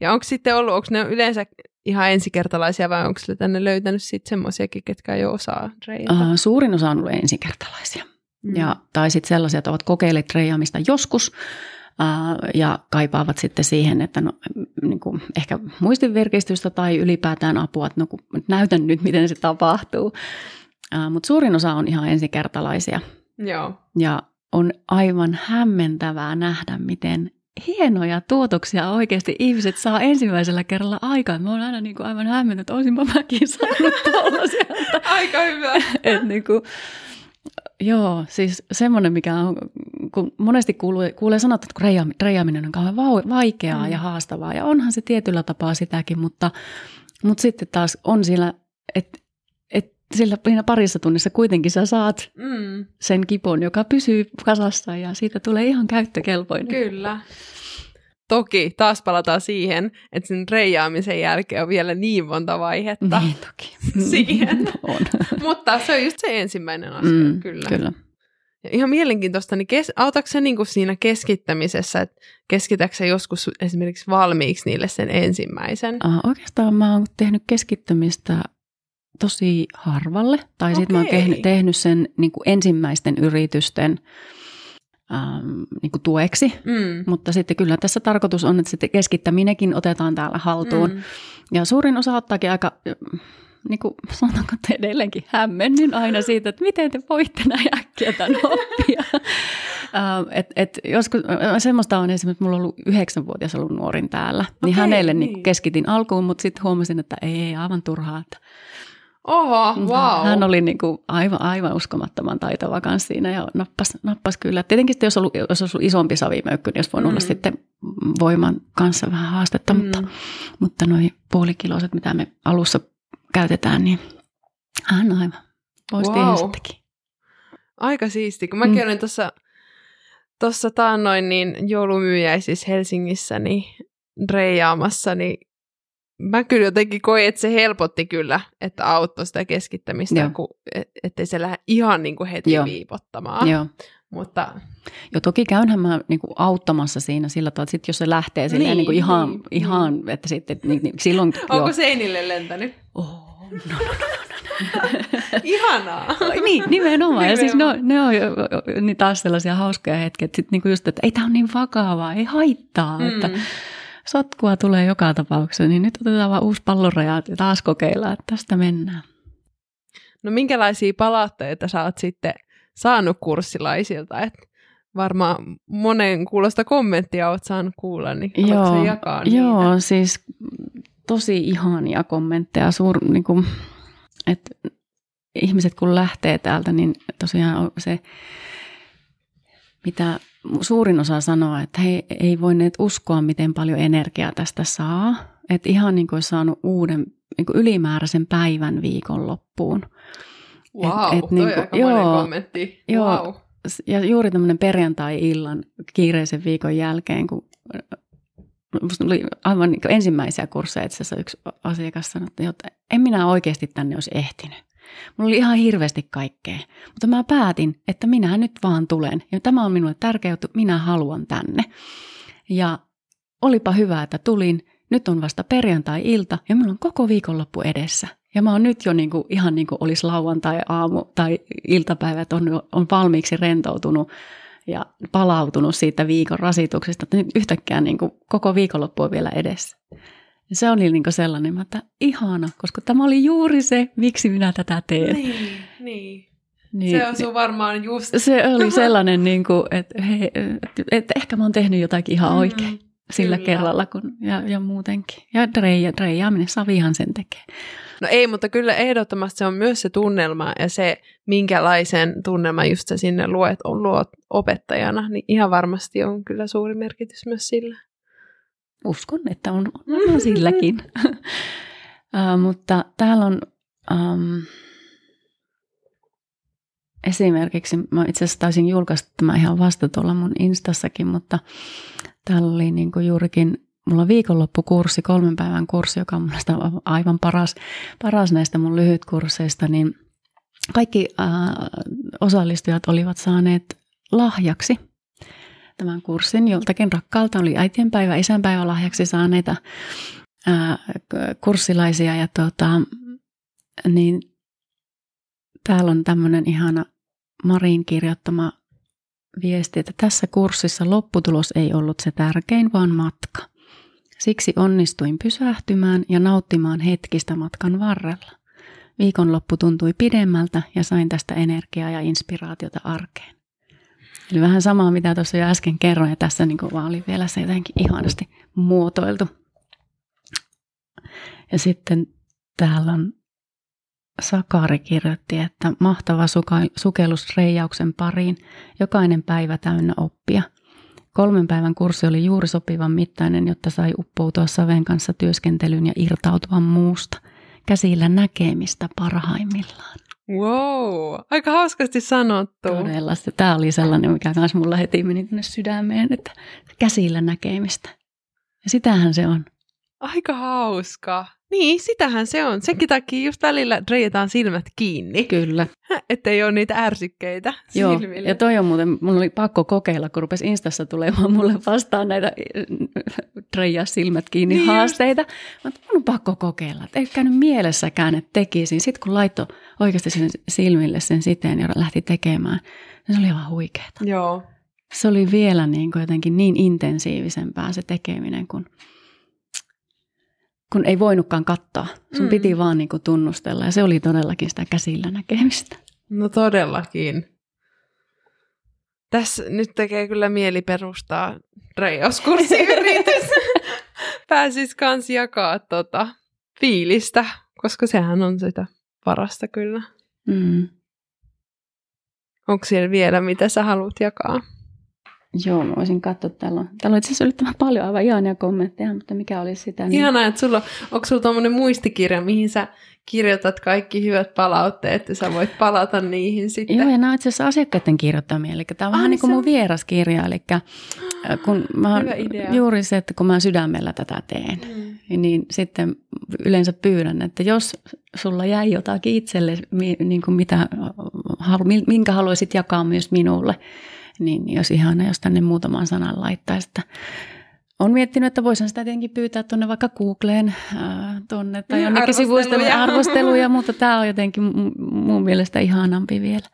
Ja onko sitten ollut, onko ne yleensä ihan ensikertalaisia vai onko sille tänne löytänyt sitten semmoisiakin, ketkä ei osaa treijata? Uh, suurin osa on ollut ensikertalaisia. Mm. Ja, tai sitten sellaisia, että ovat kokeilleet treijaamista joskus, ja kaipaavat sitten siihen, että no, niin kuin ehkä muistinvirkistystä tai ylipäätään apua, että no, kun näytän nyt, miten se tapahtuu. Mutta suurin osa on ihan ensikertalaisia. Joo. Ja on aivan hämmentävää nähdä, miten hienoja tuotoksia oikeasti ihmiset saa ensimmäisellä kerralla aikaan. Mä oon aina niin kuin aivan hämmennyt, että olisinpa mäkin saanut tuollaisia. Aika hyvä. Et niin kuin, Joo, siis semmoinen, mikä on, kun monesti kuulee, kuulee sanottu, että reijaaminen on kauhean vaikeaa mm. ja haastavaa, ja onhan se tietyllä tapaa sitäkin, mutta, mutta sitten taas on siellä, että sillä parissa tunnissa kuitenkin sä saat mm. sen kipon, joka pysyy kasassa ja siitä tulee ihan käyttökelpoinen. Kyllä. toki taas palataan siihen, että sen reijaamisen jälkeen on vielä niin monta vaihetta Niin toki. siihen. on. Mutta se on just se ensimmäinen asia, Mm, kyllä. kyllä. Ja ihan mielenkiintoista, niin kes, autatko se niinku siinä keskittämisessä, että keskitätkö sä joskus esimerkiksi valmiiksi niille sen ensimmäisen? Uh, oikeastaan mä oon tehnyt keskittymistä tosi harvalle. Tai sitten mä oon tehnyt, tehnyt sen niin kuin ensimmäisten yritysten ähm, niin kuin tueksi. Mm. Mutta sitten kyllä tässä tarkoitus on, että sitten keskittäminenkin otetaan täällä haltuun. Mm. Ja suurin osa ottaakin aika, niin kuin sanotaanko, että edelleenkin hämmennyn aina siitä, että miten te voitte näin äkkiä tämän oppia. Uh, et, et joskus, äh, semmoista on esimerkiksi, mulla on ollut yhdeksänvuotias ollut nuorin täällä, niin Okei, hänelle niin. niin. keskitin alkuun, mutta sitten huomasin, että ei, ei aivan turhaa. Että Oho, wow. Hän oli niin kuin aivan, aivan uskomattoman taitava kanssa siinä ja nappas, nappas kyllä. Tietenkin sitten jos, ollut, jos olisi ollut isompi savimöykky, niin olisi voinut Mm. olla sitten voiman kanssa vähän haastetta, Mm. mutta, mutta noin puolikiloiset, mitä me alussa käytetään, niin hän aivan voisi Wow. sittenkin. Aika siisti. Kun mäkin Mm. olin tuossa tossa taannoin niin joulumyyjäisissä Helsingissä niin reijaamassa, niin mä kyllä jotenkin koin, että se helpotti kyllä, että auttoi sitä keskittämistä, Joo. kun, et, ettei se lähde ihan niin kuin heti Joo. viipottamaan. Joo. Mutta Jo toki käynhän mä niin kuin auttamassa siinä sillä tavalla, että sit jos se lähtee silleen Niin, niin, kuin ihan, niin, ihan että sitten niin, niin, silloin onko jo. seinille lentänyt? Oh, no, Ihanaa. niin, nimenomaan. Ja siis ne Nimenomaan. on, ne on jo, jo- niin taas sellaisia hauskoja hetkiä, että, sit niinku just, että ei tämä ole niin vakavaa, ei haittaa, mm. että. Sotkua tulee joka tapauksessa, niin nyt otetaan vaan uusi palloraja ja taas kokeillaan, että tästä mennään. No minkälaisia palautteita sä oot sitten saanut kurssilaisilta? Et varmaan monen kuulosta kommenttia oot saanut kuulla, niin sä jakaa niitä? joo siis tosi ihania kommentteja. Suur, niin kuin, että ihmiset kun lähtee täältä, niin tosiaan se, mitä suurin osa sanoo, että he ei voineet uskoa, miten paljon energiaa tästä saa. Että ihan niin kuin olisi saanut uuden niin kuin ylimääräisen päivän viikonloppuun. Wow, et on aika monen joo, kommentti. joo. Wow. Ja juuri tämmöinen perjantai-illan kiireisen viikon jälkeen, kun oli aivan niin ensimmäisiä kursseja itse asiassa yksi asiakas sanoi, että en minä oikeasti tänne olisi ehtinyt. Mulla oli ihan hirveästi kaikkea, mutta mä päätin, että minä nyt vaan tulen. Ja tämä on minulle tärkeä juttu, minä haluan tänne. Ja olipa hyvä, että tulin. Nyt on vasta perjantai-ilta ja minulla on koko viikonloppu edessä. Ja mä oon nyt jo niin kuin, ihan niin kuin olisi lauantai, aamu tai iltapäivä, että on, on valmiiksi rentoutunut ja palautunut siitä viikon rasituksesta, nyt yhtäkkiä niin kuin koko viikonloppu on vielä edessä. Ja se oli niin kuin sellainen, että ihana, koska tämä oli juuri se, miksi minä tätä teen. Niin, niin. Niin, Se osuu varmaan just... se oli sellainen, niin kuin, että, he, että ehkä mä oon tehnyt jotakin ihan oikein Mm, sillä kyllä. kerralla kun, ja, ja muutenkin. Ja reija, reijaaminen, Savihan sen tekee. No ei, mutta kyllä ehdottomasti se on myös se tunnelma ja se, minkälaisen tunnelman just sä sinne luet, on luot opettajana, niin ihan varmasti on kyllä suuri merkitys myös sillä. Uskon, että on, on silläkin. uh, mutta täällä on um, esimerkiksi, mä itse asiassa taisin julkaista tämä ihan vasta tuolla mun Instassakin, mutta täällä oli niin kuin juurikin, mulla on viikonloppukurssi, kolmen päivän kurssi, joka on mun mielestä aivan paras, paras näistä mun lyhytkursseista, niin kaikki äh, osallistujat olivat saaneet lahjaksi tämän kurssin joltakin rakkaalta. Oli äitienpäivä, isänpäivä lahjaksi saaneita ää, kurssilaisia. Ja tota, niin täällä on tämmöinen ihana Marin kirjoittama viesti, että tässä kurssissa lopputulos ei ollut se tärkein, vaan matka. Siksi onnistuin pysähtymään ja nauttimaan hetkistä matkan varrella. Viikonloppu tuntui pidemmältä ja sain tästä energiaa ja inspiraatiota arkeen. Eli vähän samaa, mitä tuossa jo äsken kerroin, ja tässä niin vaan oli vielä se jotenkin ihanasti muotoiltu. Ja sitten täällä on Sakari kirjoitti, että mahtava suka- sukellus reijauksen pariin, jokainen päivä täynnä oppia. Kolmen päivän kurssi oli juuri sopivan mittainen, jotta sai uppoutua Saven kanssa työskentelyyn ja irtautua muusta. Käsillä näkemistä parhaimmillaan. Wow, aika hauskasti sanottu. Todella. Tämä oli sellainen, mikä myös mulla heti meni tänne sydämeen, että käsillä näkemistä. Ja sitähän se on. Aika hauska. Niin, sitähän se on. Senkin takia just välillä reijataan silmät kiinni, Kyllä. ettei ole niitä ärsykkeitä Joo, silmille. ja toi on muuten, mun oli pakko kokeilla, kun rupesi Instassa tulemaan mulle vastaan näitä treijaa silmät kiinni Niin just. haasteita. Mä oon mun on pakko kokeilla. Et ei käynyt mielessäkään, että tekisin. Sitten kun laittoi oikeasti sen silmille sen siteen ja lähti tekemään, niin se oli aivan huikeeta. Joo. Se oli vielä niin kuin jotenkin niin intensiivisempää se tekeminen, kun, kun ei voinutkaan katsoa. Sun Mm. mm. piti vaan niin kuin tunnustella ja se oli todellakin sitä käsillä näkemistä. No todellakin. Tässä nyt tekee kyllä mieli perustaa reijauskurssiyritys. Pääsis kans jakaa tota fiilistä, koska sehän on sitä parasta kyllä. Mm. Onko siellä vielä, mitä sä haluat jakaa? Joo, mä voisin katsoa. Täällä on, täällä on itse asiassa yllättävän paljon aivan ihania kommentteja, mutta mikä olisi sitä? Niin... Ihanaa, että sulla, onko sulla tuommoinen muistikirja, mihin sä kirjoitat kaikki hyvät palautteet, että sä voit palata niihin sitten. Joo, ja nämä on itse asiassa asiakkaiden kirjoittamia, eli tämä on Ai, vähän niin kuin mun vieraskirja, eli äh, kun mä, idea. juuri se, että kun mä sydämellä tätä teen, Mm. niin sitten yleensä pyydän, että jos sulla jäi jotakin itselle, niin kuin mitä, minkä haluaisit jakaa myös minulle, niin jos ihana, jos tänne muutaman sanan laittaisi, että on miettinyt, että voisin sitä tietenkin pyytää tuonne vaikka Googleen ää, tuonne tai Mm, jonnekin arvosteluja. arvosteluja, mutta tämä on jotenkin mun, mielestä ihanampi vielä.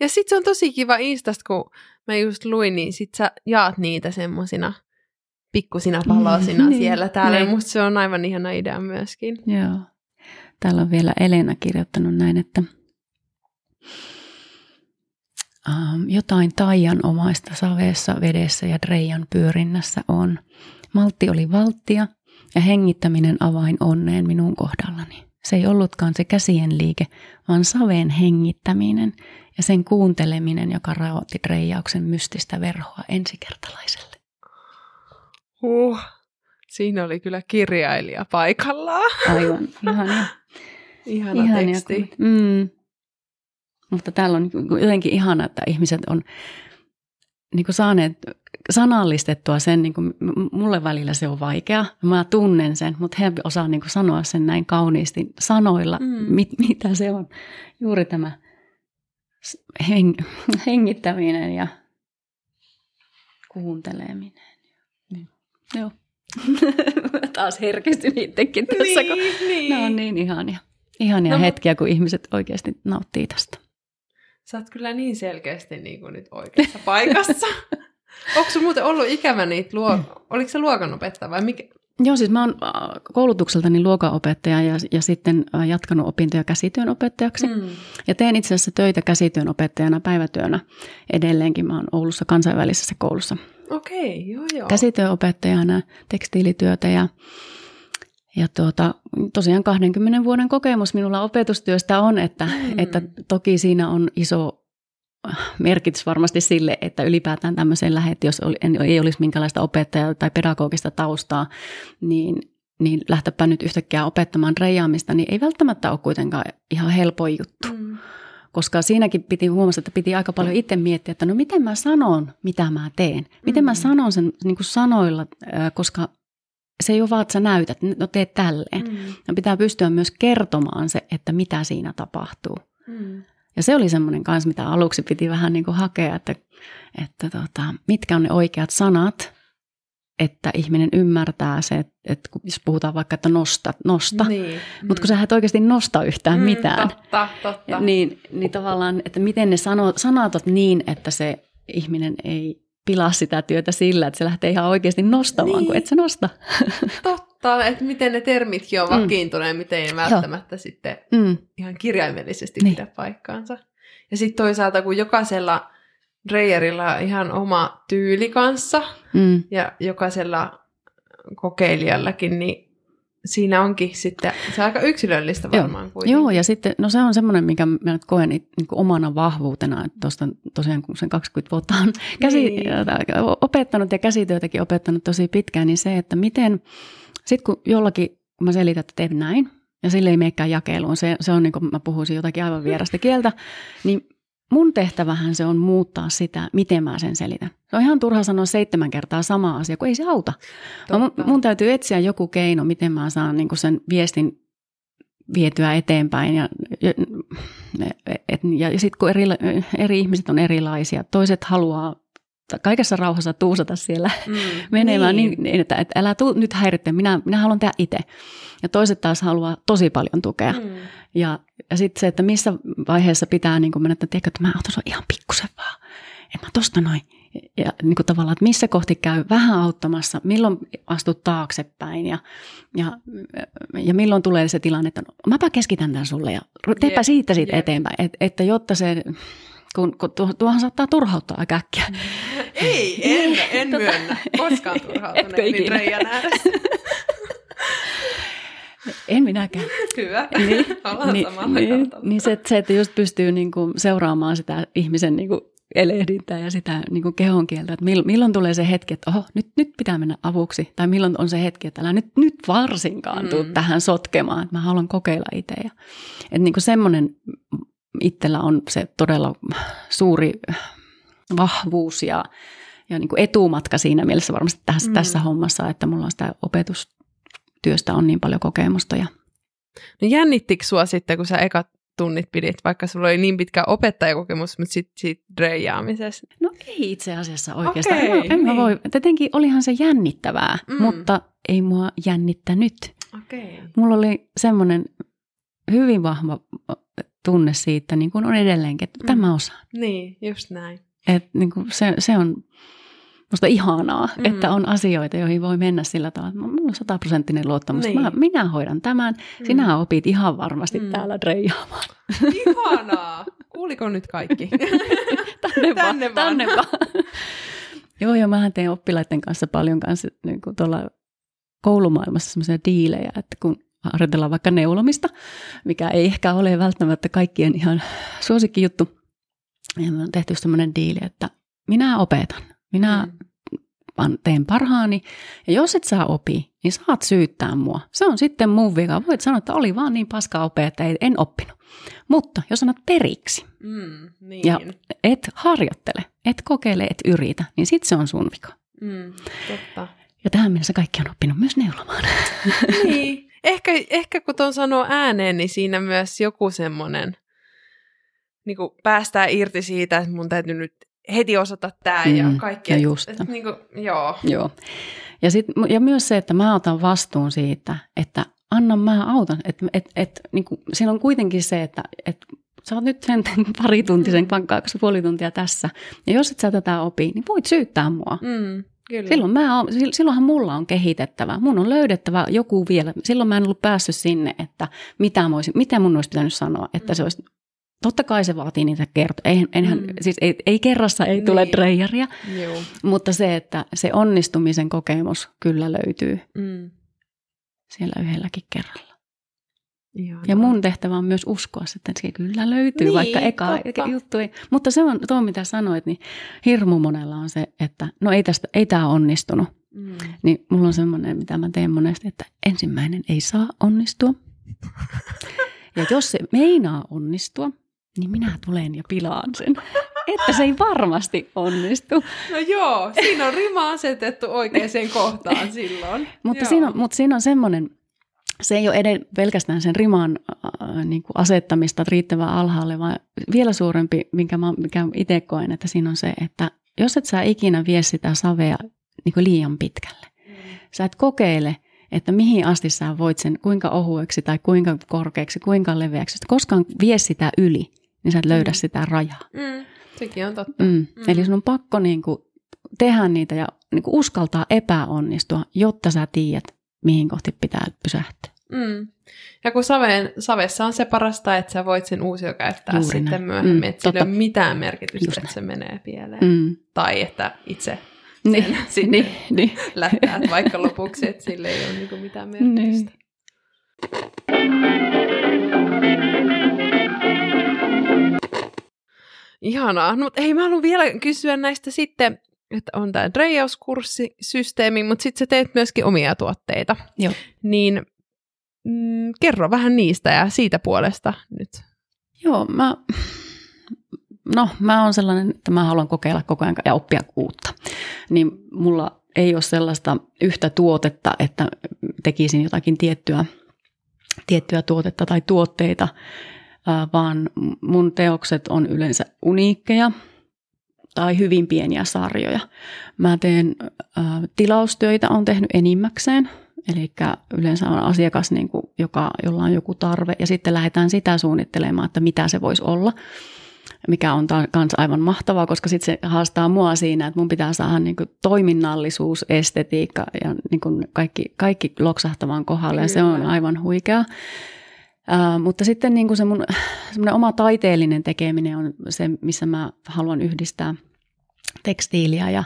Ja sit se on tosi kiva Instasta, kun mä just luin, niin sit sä jaat niitä semmosina pikkusina palosina Mm, mm, siellä täällä. Niin. musta se on aivan ihana idea myöskin. Joo. Täällä on vielä Elena kirjoittanut näin, että ähm, jotain taianomaista saveessa, vedessä ja dreijan pyörinnässä on. Maltti oli valttia ja hengittäminen avain onneen minun kohdallani. Se ei ollutkaan se käsien liike, vaan saveen hengittäminen ja sen kuunteleminen, joka raotti dreijauksen mystistä verhoa ensikertalaiselle. Huh. Siinä oli kyllä kirjailija paikallaan. Aivan, ihania. Ihana Ihania teksti. kommentti. Mm. Mutta täällä on jotenkin ihana, että ihmiset on niin kuin saaneet sanallistettua sen, niin kuin mulle välillä se on vaikea, mä tunnen sen, mutta he osaa niin kuin sanoa sen näin kauniisti sanoilla, Mm. mit, mitä se on. Juuri tämä heng, hengittäminen ja kuunteleminen. Niin. Joo. Taas herkistyn itsekin tässä, kun niin. Nämä on niin ihania, ihania No, hetkiä, kun ihmiset oikeasti nauttii tästä. Sä oot kyllä niin selkeästi niin kuin nyt oikeassa paikassa. Onko sun muuten ollut ikävä niitä luo... Oliko se luokanopettaja vai mikä? Joo, siis mä oon äh, koulutukseltani luokanopettaja ja, ja sitten äh, jatkanut opintoja käsityönopettajaksi. Mm. Mm. Ja teen itse asiassa töitä käsityönopettajana päivätyönä edelleenkin. Mä oon Oulussa kansainvälisessä koulussa Okei, joo joo. käsityöopettajana, tekstiilityötä ja, ja tuota, tosiaan 20 vuoden kokemus minulla opetustyöstä on, että, Mm. että toki siinä on iso merkitys varmasti sille, että ylipäätään tämmöiseen lähet, jos ei olisi minkälaista opettajaa tai pedagogista taustaa, niin, niin lähtöpä nyt yhtäkkiä opettamaan reijaamista, niin ei välttämättä ole kuitenkaan ihan helpoin juttu Mm. koska siinäkin piti huomata, että piti aika paljon itse miettiä, että no miten mä sanon, mitä mä teen. Miten mä Mm. sanon sen niin kuin sanoilla, koska se ei ole vaan, että sä näytät, no teet tälleen. Mm. Ja pitää pystyä myös kertomaan se, että mitä siinä tapahtuu. Mm. Ja se oli semmoinen kanssa, mitä aluksi piti vähän niin kuin hakea, että, että tota, mitkä on ne oikeat sanat, että ihminen ymmärtää se, että, että kun- jos puhutaan vaikka, että nosta, nosta, Niin. mutta kun sä et oikeasti nosta yhtään Mm, mitään, Totta, totta. niin, niin tavallaan, että miten ne sano, sanatot niin, että se ihminen ei pilaa sitä työtä sillä, että se lähtee ihan oikeasti nostamaan, Niin. kun et sä nosta. Totta, että miten ne termitkin on Mm. vakiintuneet, miten ei välttämättä sitten Mm, ihan kirjaimellisesti Niin. pidä paikkaansa. Ja sitten toisaalta, kun jokaisella reijerillä on ihan oma tyyli kanssa, mm, ja jokaisella kokeilijallakin, niin siinä onkin sitten, se on aika yksilöllistä varmaan kuitenkin. Joo, ja sitten, no se on semmoinen, mikä mä nyt koen niin kuin omana vahvuutena, että tuosta tosiaan kun sen 20 vuotta on käsi, Niin. opettanut ja käsityötäkin opettanut tosi pitkään, niin se, että miten, sitten kun jollakin, kun mä selitän, että teen näin, ja sille ei meekään jakeluun, se, se on niin kuin mä puhuisin jotakin aivan vierasta kieltä, niin mun tehtävähän se on muuttaa sitä, miten mä sen selitän. On ihan turha sanoa seitsemän kertaa sama asia, kun ei se auta. Mun, mun täytyy etsiä joku keino, miten mä saan niin sen viestin vietyä eteenpäin. Ja, ja, ja, ja sitten kun eri, eri ihmiset on erilaisia, toiset haluaa kaikessa rauhassa tuusata siellä mm, menemään niin. niin, että, että älä tuu nyt häiritte, minä, minä haluan tehdä itse. Ja toiset taas haluaa tosi paljon tukea. Mm. Ja, ja sitten se, että missä vaiheessa pitää niin mennä, että tiedätkö, että mä autan ihan pikkusen vaan. Että mä tosta noin. Ja niin kuin tavallaan, että missä kohti käy vähän auttamassa, milloin astut taaksepäin ja, ja, ja milloin tulee se tilanne, että no, mäpä keskitän tämän sulle ja teepä yep, siitä siitä yep. eteenpäin. Et, että jotta se kun, kun tuohon saattaa turhauttaa aika äkkiä. Ei, en, en tota, myönnä. Koskaan turhautunut niin Reijan ääressä. En minäkään. Hyvä, niin, ollaan niin, niin, niin se, se, että just pystyy niin kuin seuraamaan sitä ihmisen niin kuin elehdintää ja sitä niin kuin kehon kieltä, että milloin, tulee se hetki, että oho, nyt, nyt pitää mennä avuksi, tai milloin on se hetki, että älä nyt, nyt varsinkaan tuu mm. tähän sotkemaan, että mä haluan kokeilla itse. Ja, että niin kuin semmoinen itsellä on se todella suuri vahvuus ja, ja niin kuin etumatka siinä mielessä varmasti tässä, mm. tässä hommassa, että mulla on sitä opetustyöstä on niin paljon kokemusta. Ja... No jännittikö sua sitten, kun sä ekat tunnit pidit, vaikka sulla oli niin pitkä opettajakokemus, mutta sitten siitä dreijaamisessa? No ei itse asiassa oikeastaan. Okay, en, en niin. mä voi. Tietenkin olihan se jännittävää, mm. mutta ei mua jännittänyt. Okay. Mulla oli semmoinen hyvin vahva tunne siitä, niin kuin on edelleenkin, että mm. tämä osaa. Niin, just näin. Et, niin kuin se, se on musta ihanaa, mm. että on asioita, joihin voi mennä sillä tavalla, että minulla on sataprosenttinen luottamus. Niin. Mä, minä hoidan tämän, mm. sinä opit ihan varmasti mm. täällä dreijaamaan. Ihanaa! Kuuliko nyt kaikki? tänne, tänne vaan. Tänne vaan. joo, joo, mähän teen oppilaiden kanssa paljon kanssa niin kuin tuolla koulumaailmassa semmoisia diilejä, että kun harjoitellaan vaikka neulomista, mikä ei ehkä ole välttämättä kaikkien ihan suosikki juttu. Ja me on tehty semmoinen diili, että minä opetan, minä mm. teen parhaani, ja jos et saa opi, niin saat syyttää mua. Se on sitten mun vika. Voit sanoa, että oli vaan niin paska opea, että en oppinut. Mutta jos sanot periksi, mm, niin. ja et harjoittele, et kokeile, et yritä, niin sitten se on sun vika. Mm, totta. Ja tähän mennessä kaikki on oppinut myös neulomaan. Niin, ehkä, ehkä kun tuon sanoo ääneen, niin siinä myös joku semmoinen, niin kuin päästään irti siitä, että mun täytyy nyt heti osata tämä mm, ja kaikki. Ja just. Et, et, niin kuin, joo. joo. Ja, sit, ja myös se, että mä otan vastuun siitä, että anna mä autan. Et, et, et, niin kuin, siinä on kuitenkin se, että et, sä oot nyt sen pari tuntisen, mm. kaksi puoli tuntia tässä. Ja jos et sä tätä opi, niin voit syyttää mua. Mm. Kyllä. Silloin mä oon, silloinhan mulla on kehitettävä. Mun on löydettävä joku vielä. Silloin mä en ollut päässyt sinne, että mitä, mä olisin, mitä mun olisi pitänyt sanoa. Että mm. se olisi, totta kai se vaatii niitä kertoja. Eihän, eihän, mm. siis ei, ei kerrassa ei niin. tule dreijaria, mutta se, että se onnistumisen kokemus kyllä löytyy mm. siellä yhdelläkin kerralla. Ihanaa. Ja mun tehtävä on myös uskoa, että se kyllä löytyy, niin, vaikka eka totta. juttu ei. Mutta se on tuo, mitä sanoit, niin hirmu monella on se, että no ei, tästä, ei tämä onnistunut. Mm. Niin mulla on semmoinen, mitä mä teen monesti, että ensimmäinen ei saa onnistua. ja jos se meinaa onnistua, niin minä tulen ja pilaan sen. Että se ei varmasti onnistu. No joo, siinä on rima asetettu oikeaan kohtaan silloin. mutta, siinä on, mutta siinä on semmoinen se ei ole edes pelkästään sen riman äh, niin kuin asettamista riittävän alhaalle, vaan vielä suurempi, minkä, mä, mikä itse koen, että siinä on se, että jos et sä ikinä vie sitä savea niin kuin liian pitkälle, mm. sä et kokeile, että mihin asti sä voit sen, kuinka ohueksi tai kuinka korkeaksi, kuinka leveäksi, koskaan vie sitä yli, niin sä et löydä mm. sitä rajaa. Mm. Sekin on totta. Mm. Mm. Eli sun on pakko niin kuin, tehdä niitä ja niin kuin uskaltaa epäonnistua, jotta sä tiedät, mihin kohti pitää pysähtyä. Mm. Ja kun saveen, savessa on se parasta, että sä voit sen uusio käyttää Juuri sitten näin. myöhemmin, mm, että sillä ei ole mitään merkitystä, Just että se menee pieleen. Mm. Tai että itse niin, sen niin, niin. lättäät vaikka lopuksi, että sille ei ole niinku mitään merkitystä. Niin. Ihanaa. No, ei, mä haluan vielä kysyä näistä sitten että on tämä dreijauskurssisysteemi, mutta sitten sä teet myöskin omia tuotteita. Joo. Niin mm, kerro vähän niistä ja siitä puolesta nyt. Joo, mä no mä oon sellainen, että mä haluan kokeilla koko ajan ja oppia uutta. Niin mulla ei ole sellaista yhtä tuotetta, että tekisin jotakin tiettyä, tiettyä tuotetta tai tuotteita, vaan mun teokset on yleensä uniikkeja tai hyvin pieniä sarjoja. Mä teen tilaustöitä, on tehnyt enimmäkseen, Eli yleensä on asiakas, niin kuin, joka, jolla on joku tarve, ja sitten lähdetään sitä suunnittelemaan, että mitä se voisi olla, mikä on myös aivan mahtavaa, koska sitten se haastaa mua siinä, että mun pitää saada niin kuin, toiminnallisuus, estetiikka ja niin kuin, kaikki, kaikki loksahtamaan kohdalle, ja se on aivan huikea. Mutta sitten niin kuin se mun oma taiteellinen tekeminen on se, missä mä haluan yhdistää tekstiiliä ja,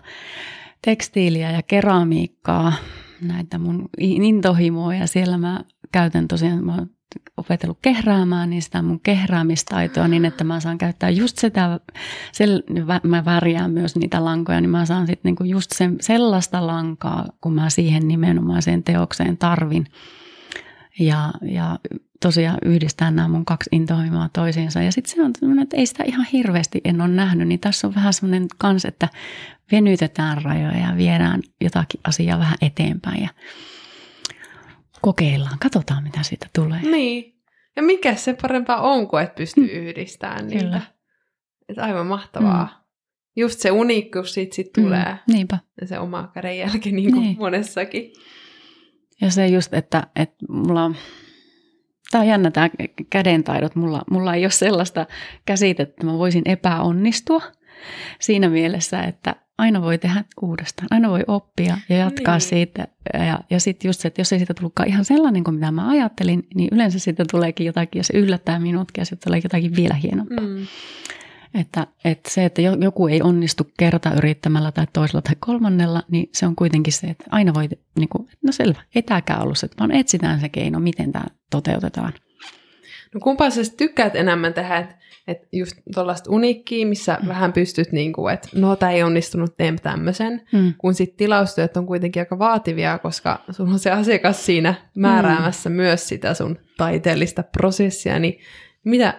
tekstiiliä ja keramiikkaa näitä mun intohimoja ja siellä mä käytän tosiaan, mä oon opetellut kehräämään, niin sitä mun kehräämistaitoa niin, että mä saan käyttää just sitä, sel, mä värjään myös niitä lankoja, niin mä saan sitten niinku just sen, sellaista lankaa, kun mä siihen nimenomaiseen teokseen tarvin. Ja, ja tosiaan yhdistää nämä mun kaksi intohimoa toisiinsa. Ja sitten se on sellainen, että ei sitä ihan hirveästi en ole nähnyt, niin tässä on vähän semmoinen kans, että venytetään rajoja ja viedään jotakin asiaa vähän eteenpäin ja kokeillaan, katsotaan mitä siitä tulee. Niin, ja mikä se parempaa on kuin, että pystyy mm. yhdistämään niitä. Kyllä. Että aivan mahtavaa. Mm. Just se uniikkuus siitä sit tulee. Mm, niinpä. Ja se oma kädenjälki niin kuin niin. monessakin. Ja se just, että, että mulla on Tämä on jännä tämä kädentaidot. Mulla, mulla ei ole sellaista käsitettä, että mä voisin epäonnistua siinä mielessä, että aina voi tehdä uudestaan, aina voi oppia ja jatkaa niin. siitä. Ja, ja sitten just se, että jos ei siitä tullutkaan ihan sellainen kuin mitä mä ajattelin, niin yleensä siitä tuleekin jotakin ja se yllättää minutkin ja sitten tulee jotakin vielä hienompaa. Mm. Että, että se, että joku ei onnistu kerta yrittämällä tai toisella tai kolmannella, niin se on kuitenkin se, että aina voi, niin kuin, no selvä, ei tämäkään ollut se, vaan etsitään se keino, miten tämä toteutetaan. No kumpaa sä tykkäät enemmän tehdä, että et just tuollaista uniikkiä, missä mm. vähän pystyt, niin kuin, että no tämä ei onnistunut, teen tämmöisen, mm. kun sitten tilaustyöt on kuitenkin aika vaativia, koska sulla on se asiakas siinä määräämässä mm. myös sitä sun taiteellista prosessia, niin mitä,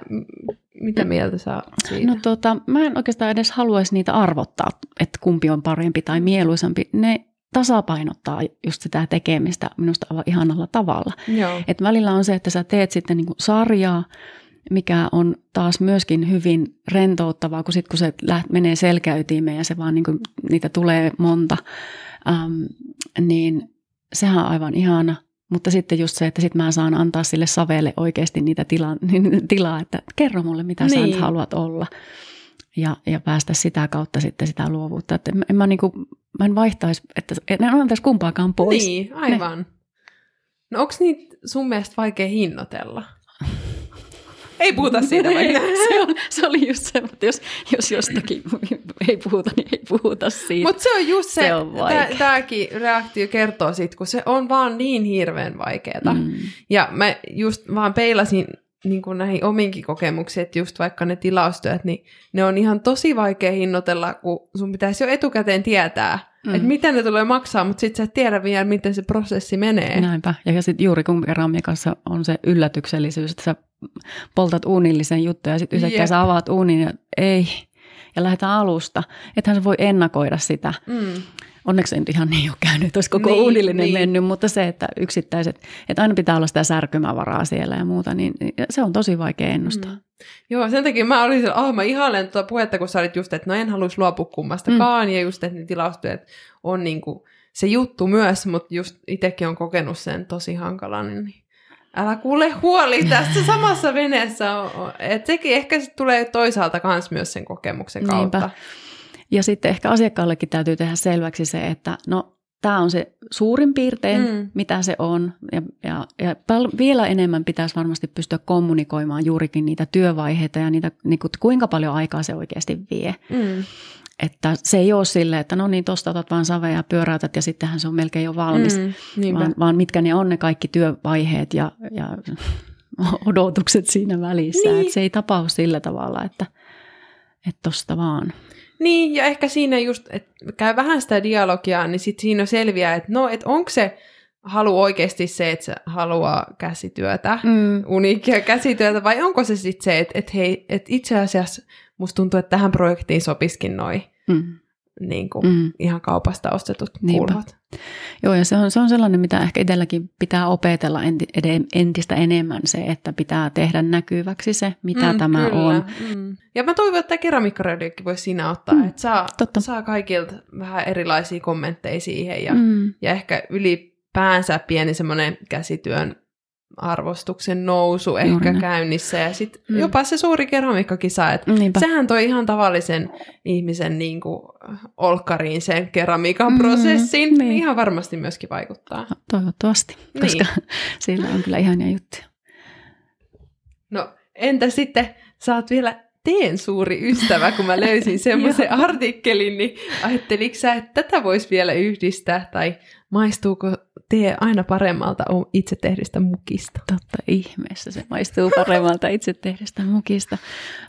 mitä mieltä sä siitä? No tota, mä en oikeastaan edes haluaisi niitä arvottaa, että kumpi on parempi tai mieluisampi. Ne tasapainottaa just sitä tekemistä minusta aivan ihanalla tavalla. Joo. Et välillä on se, että sä teet sitten niinku sarjaa, mikä on taas myöskin hyvin rentouttavaa, kun, sit, kun se läht, menee selkäytimeen ja se vaan niinku, niitä tulee monta, äm, niin sehän on aivan ihana – mutta sitten just se, että sitten mä saan antaa sille savelle oikeasti niitä tila, niin tilaa, että kerro mulle, mitä niin. sä nyt niin. haluat olla. Ja, ja päästä sitä kautta sitten sitä luovuutta. Että en, en mä, niinku, mä en vaihtaisi, että en antaisi kumpaakaan pois. Niin, aivan. Ne. No onko niitä sun mielestä vaikea hinnoitella? Ei puhuta siitä vaikka. se, on, se oli just se, että jos, jos jostakin ei puhuta, niin ei puhuta siitä. Mutta se on just se, se tämäkin reaktio kertoo siitä, kun se on vaan niin hirveän vaikeaa. Mm. Ja mä just vaan peilasin niin kuin näihin ominkin kokemuksiin, että just vaikka ne tilaustyöt, niin ne on ihan tosi vaikea hinnoitella, kun sun pitäisi jo etukäteen tietää, mm. että miten ne tulee maksaa, mutta sitten sä et tiedä vielä, miten se prosessi menee. Näinpä, ja sitten juuri kun keramiikassa on se yllätyksellisyys, että sä poltat uunillisen juttuja ja sitten yhtäkkiä sä avaat uunin ja ei, ja lähdetään alusta. Ethän se voi ennakoida sitä. Mm. Onneksi nyt ihan niin ole käynyt, että olisi koko niin, uunillinen niin. mennyt, mutta se, että yksittäiset, että aina pitää olla sitä särkymävaraa siellä ja muuta, niin se on tosi vaikea ennustaa. Mm. Joo, sen takia mä olin, että oh, mä ihailen tuota puhetta, kun sä olit just, että no en haluaisi luopua kummastakaan, mm. ja just, että ne tilastyöt on niin kuin se juttu myös, mutta just itsekin on kokenut sen tosi hankalan, niin älä kuule huoli tässä samassa veneessä. että sekin ehkä sit tulee toisaalta kans myös sen kokemuksen kautta. Niinpä. Ja sitten ehkä asiakkaallekin täytyy tehdä selväksi se, että no tämä on se suurin piirtein, mm. mitä se on. Ja, ja, ja pal- vielä enemmän pitäisi varmasti pystyä kommunikoimaan juurikin niitä työvaiheita ja niitä, niin kuin, kuinka paljon aikaa se oikeasti vie. Mm. Että se ei ole silleen, että no niin, tuosta otat vaan savea ja pyöräytät ja sittenhän se on melkein jo valmis. Mm, vaan, vaan mitkä ne on ne kaikki työvaiheet ja, ja odotukset siinä välissä. Niin. Että se ei tapahdu sillä tavalla, että tosta vaan. Niin, ja ehkä siinä just, että käy vähän sitä dialogia, niin sitten siinä selviää, että no, että onko se halu oikeasti se, että se haluaa käsityötä, mm. uniikkia käsityötä, vai onko se sitten se, että, että hei, että itse asiassa musta tuntuu, että tähän projektiin sopiskin noin Mm. Niin kuin, Mm. ihan kaupasta ostetut Niinpä. kulhot. Joo, ja se on, se on sellainen, mitä ehkä itselläkin pitää opetella entistä enemmän se, että pitää tehdä näkyväksi se, mitä Mm, tämä kyllä. on. Mm. Ja mä toivon, että tämä keramiikkaradiokin voisi siinä ottaa, mm, että saa, totta. saa kaikilta vähän erilaisia kommentteja siihen ja, Mm. ja ehkä ylipäänsä pieni semmoinen käsityön arvostuksen nousu ehkä näin. käynnissä ja sitten Mm. jopa se suuri keramiikkakisa, että Niinpä. sehän toi ihan tavallisen ihmisen niin kuin, olkkariin sen keramiikan Mm, prosessin. niin. Ihan varmasti myöskin vaikuttaa. Toivottavasti, koska Niin. siellä on kyllä ihania juttuja. No entä sitten, sä oot vielä teen suuri ystävä, kun mä löysin semmoisen artikkelin, niin ajatteliko sä, että tätä voisi vielä yhdistää, tai maistuuko tee aina paremmalta itse tehdystä mukista? Totta ihmeessä se maistuu paremmalta itse tehdystä mukista.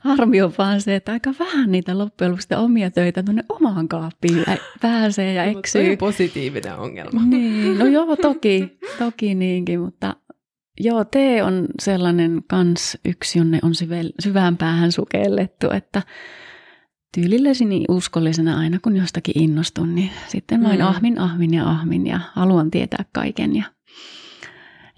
Harmi on vaan se, että aika vähän niitä loppujen lopuksi omia töitä tuonne omaan kaappiin pääsee ja Mutta eksyy. on positiivinen ongelma. Niin, no joo, toki, toki niinkin, mutta joo, tee on sellainen kans yksi, jonne on syvään päähän sukellettu, että tyylillesi niin uskollisena aina kun jostakin innostun, niin sitten vain Mm. ahmin, ahmin ja ahmin ja haluan tietää kaiken ja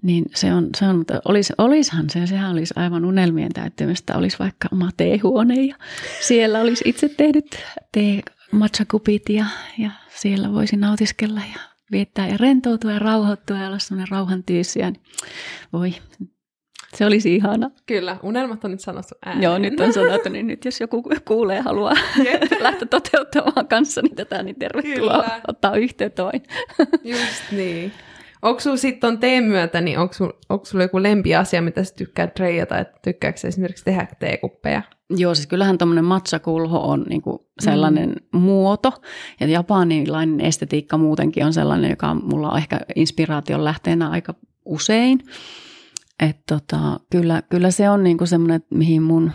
niin se on, se on mutta olis, olishan se, sehän olisi aivan unelmien täyttymistä, olisi vaikka oma teehuone ja siellä olisi itse tehdyt tee matchakupit ja, ja siellä voisi nautiskella ja viettää ja rentoutua ja rauhoittua ja olla sellainen rauhan tyyssiä. Niin voi, se olisi ihana. Kyllä, unelmat on nyt sanottu ääneen. Joo, nyt on sanottu, niin nyt jos joku kuulee ja haluaa lähteä toteuttamaan kanssani tätä, niin tervetuloa Kyllä. ottaa yhteyttä vain. Just niin. Onko sulla sitten teen myötä, niin onko sulla, onko sulla joku lempiasia, mitä sä tykkäät treijata, että tykkääkö esimerkiksi tehdä teekuppeja? Joo, siis kyllähän tuommoinen matchakulho on niinku sellainen mm. muoto, ja japanilainen estetiikka muutenkin on sellainen, joka mulla on ehkä inspiraation lähteenä aika usein. Että tota, kyllä, kyllä se on niinku semmoinen, mihin mun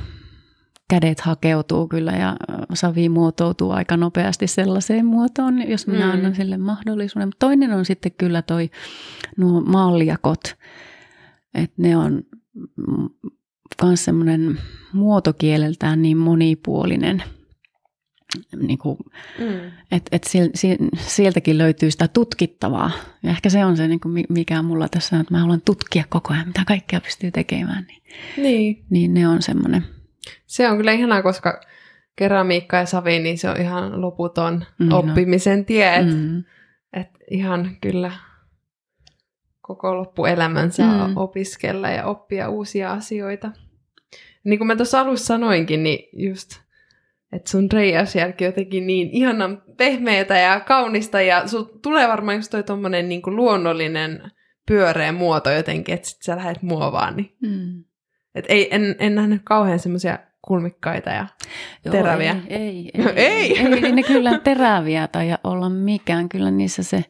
kädet hakeutuu kyllä ja savi muotoutuu aika nopeasti sellaiseen muotoon, jos minä Mm. annan sille mahdollisuuden. Toinen on sitten kyllä toi nuo maljakot, että ne on myös semmoinen muotokieleltään niin monipuolinen, niin kuin, Mm. että et sil- si- sieltäkin löytyy sitä tutkittavaa. Ja ehkä se on se, niin kuin mi- mikä mulla tässä on, että mä haluan tutkia koko ajan, mitä kaikkea pystyy tekemään. Niin, Niin. niin ne on semmoinen. Se on kyllä ihanaa, koska keramiikka ja savi, niin se on ihan loputon on. oppimisen tie. Että Mm, et ihan kyllä koko loppuelämän saa Mm. opiskella ja oppia uusia asioita. Niin kuin mä tuossa alussa sanoinkin, niin just, että sun reijausjälki on jotenkin niin ihanan pehmeätä ja kaunista ja sul tulee varmaan just toi tommonen niin kuin luonnollinen pyöreä muoto jotenkin, että sit sä lähdet muovaan. Niin. mm. Et ei, en, en nähnyt kauhean semmoisia kulmikkaita ja Joo, Teräviä. Ei, ei, Ei. ei, ei ne kyllä teräviä tai olla mikään. Kyllä niissä se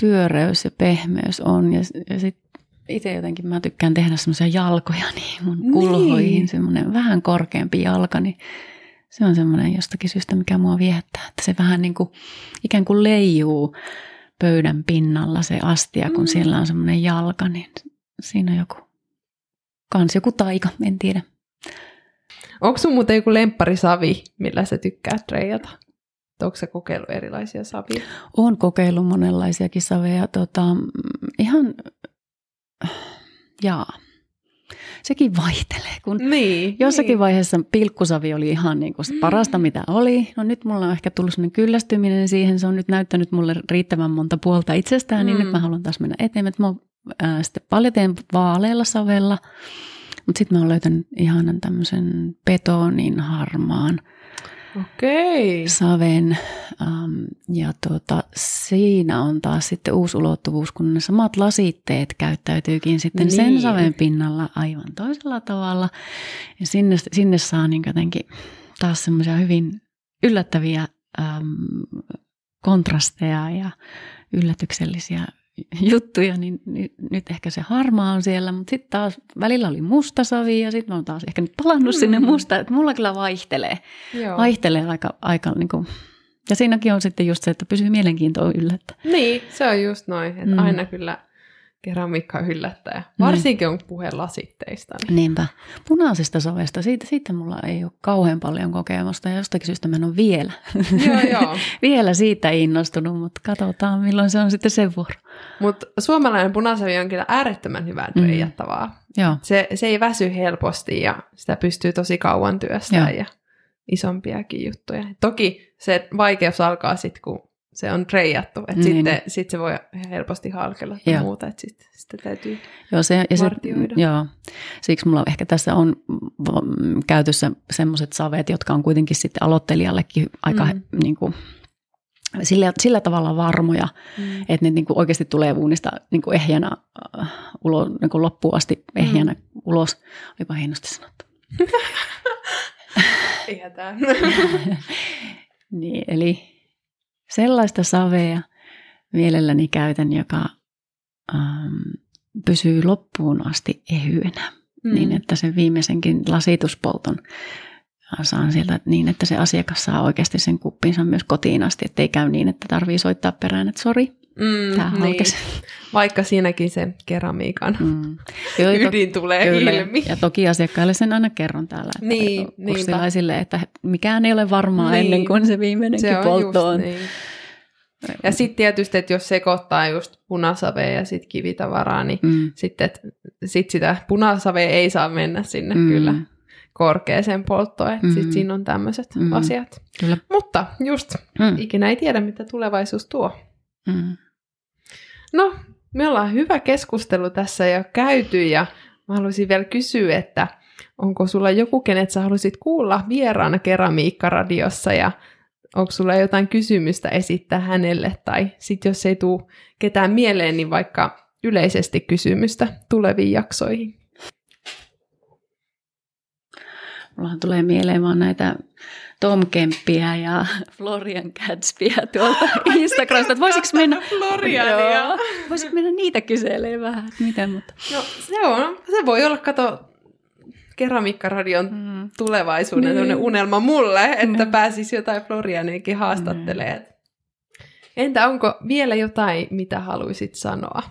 pyöreys ja pehmeys on. Ja, ja sitten itse jotenkin mä tykkään tehdä semmoisia jalkoja niin mun Niin. kulhoihin. Semmoinen vähän korkeampi jalka, niin se on semmoinen jostakin syystä, mikä mua viehättää. Että se vähän niin kuin ikään kuin leijuu pöydän pinnalla se astia, kun Mm. siellä on semmoinen jalka, niin siinä on joku, kans joku taika, en tiedä. Onko sun muuten joku lempparisavi, millä sä tykkäät treijata? Onko sä kokeillut erilaisia savia? Olen kokeillut monenlaisiakin saveja. Tota, ihan, jaa, sekin vaihtelee. Kun Niin. jossakin niin. vaiheessa pilkkusavi oli ihan niin kuin se parasta, mitä oli. No nyt mulla on ehkä tullut sellainen kyllästyminen siihen. Se on nyt näyttänyt mulle riittävän monta puolta itsestään, niin Mm. nyt mä haluan taas mennä eteenpäin. Mä ää, sitten paljon teen vaalealla savella, mutta sitten mä oon löytänyt ihanan tämmöisen betonin harmaan Okei. saven. Um, ja tuota, siinä on taas sitten uusi ulottuvuus, kun ne samat lasitteet käyttäytyykin sitten niin. sen saven pinnalla aivan toisella tavalla. Ja sinne, sinne saa niin jotenkin taas semmoisia hyvin yllättäviä um, kontrasteja ja yllätyksellisiä juttuja, niin, niin nyt ehkä se harmaa on siellä, mutta sitten taas välillä oli musta savi ja sitten mä oon taas ehkä nyt palannut sinne Mm. musta, että mulla kyllä vaihtelee Joo. vaihtelee aika, aika niin kuin, ja siinäkin on sitten just se, että pysyy mielenkiintoa yllä. Että, Niin, se on just noin. Että Mm. aina kyllä keramiikka yllättäjä. Varsinkin on puhe lasitteista. Niin. Niinpä. Punaisesta savesta, siitä, siitä mulla ei ole kauhean paljon kokemusta ja jostakin syystä mä en ole vielä, Joo, joo. vielä siitä innostunut, mutta katsotaan milloin se on sitten sen vuoro. Mutta suomalainen punasavi on kyllä äärettömän hyvää Mm. reijattavaa. Joo, Se, se ei väsy helposti ja sitä pystyy tosi kauan työstämään Joo. ja isompiakin juttuja. Toki se vaikeus alkaa sitten, kun se on reijattu, että Niin. sitten sit se voi helposti halkella ja Joo. muuta, että sitten sitä täytyy joo, se, ja se, vartioida. joo. Siksi mulla ehkä tässä on käytössä semmoiset savet, jotka on kuitenkin sitten aloittelijallekin aika Mm. niin kuin, sillä, sillä tavalla varmoja, Mm. että ne niin kuin oikeasti tulee uunista niin kuin ehjänä äh, ulo, niin kuin loppuun asti ehjänä mm. ulos. Olipa hienosti sanottu. Ei hätää. Niin, eli sellaista savea mielelläni käytän, joka ähm, pysyy loppuun asti ehyenä, mm. niin että sen viimeisenkin lasituspolton saan sieltä niin, että se asiakas saa oikeasti sen kuppinsa myös kotiin asti, ettei käy niin, että tarvii soittaa perään, että sori, mm, tämä niin. halkesi. Vaikka siinäkin se keramiikan Mm. Joo, ja to- ydin tulee Kyllä, ilmi. ja toki asiakkaille sen aina kerron täällä, että Niin, kurssilaisille, että mikään ei ole varmaa Niin. ennen kuin se viimeinenkin Se on poltto on. niin. Ja sitten tietysti, että jos sekoittaa just punasavea ja sitten kivitavaraa, niin Mm. sitten sit sitä punasavea ei saa mennä sinne Mm. kyllä korkeaseen polttoon. Että Mm. sitten siinä on tämmöiset Mm. asiat. Kyllä. Mutta just, Mm. ikinä ei tiedä, mitä tulevaisuus tuo. Mm. No, me ollaan hyvä keskustelu tässä jo käyty ja mä haluaisin vielä kysyä, että onko sulla joku, kenet sä haluaisit kuulla vieraana keramiikkaradiossa ja onko sulla jotain kysymystä esittää hänelle tai sitten jos ei tule ketään mieleen, niin vaikka yleisesti kysymystä tuleviin jaksoihin. Mullahan tulee mieleen vaan näitä Tom Kemppiä ja Florian Gatsbyä tuolta Instagramista. Että voisiko mennä, Floriania. Joo. voisiko mennä niitä kyselemään vähän, että miten, mutta... No se, on, se voi olla, kato, keramiikkaradion Mm. tulevaisuuden Niin. niin. unelma mulle, että Niin. pääsisi jotain Florianiakin haastattelemaan. Entä onko vielä jotain, mitä haluaisit sanoa?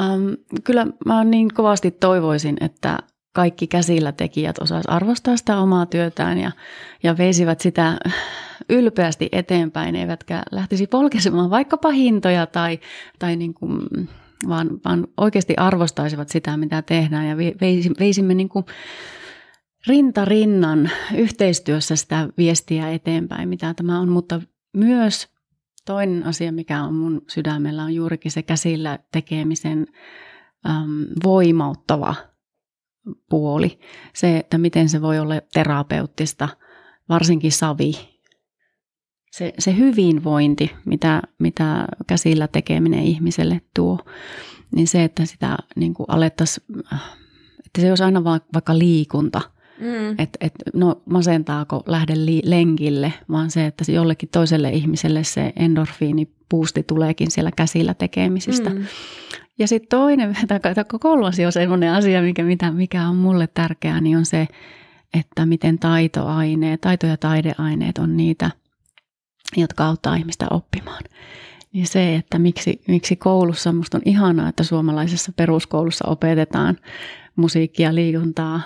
Um, kyllä mä niin kovasti toivoisin, että kaikki käsillä tekijät osaisi arvostaa sitä omaa työtään ja, ja veisivät sitä ylpeästi eteenpäin, eivätkä lähtisi polkesemaan vaikkapa hintoja tai, tai niin kuin, vaan, vaan oikeasti arvostaisivat sitä, mitä tehdään. Ja veisi, veisimme niin kuin rinta rinnan yhteistyössä sitä viestiä eteenpäin, mitä tämä on, mutta myös toinen asia, mikä on mun sydämellä, on juurikin se käsillä tekemisen äm, voimauttava puoli. Se, että miten se voi olla terapeuttista, varsinkin savi. Se, se hyvinvointi, mitä, mitä käsillä tekeminen ihmiselle tuo, niin se, että sitä niin kuin alettaisiin, että se olisi aina va- vaikka liikunta – Mm. että et, no masentaako lähde li- lenkille, vaan se, että se jollekin toiselle ihmiselle se endorfiinipuusti tuleekin siellä käsillä tekemisistä. Mm. Ja sitten toinen, tai kolmas jo semmoinen asia, mikä, mitä, mikä on mulle tärkeää, niin on se, että miten taitoaineet, taito- ja taideaineet on niitä, jotka auttaa ihmistä oppimaan. Niin se, että miksi, miksi koulussa, musta on ihanaa, että suomalaisessa peruskoulussa opetetaan musiikkia, liikuntaa,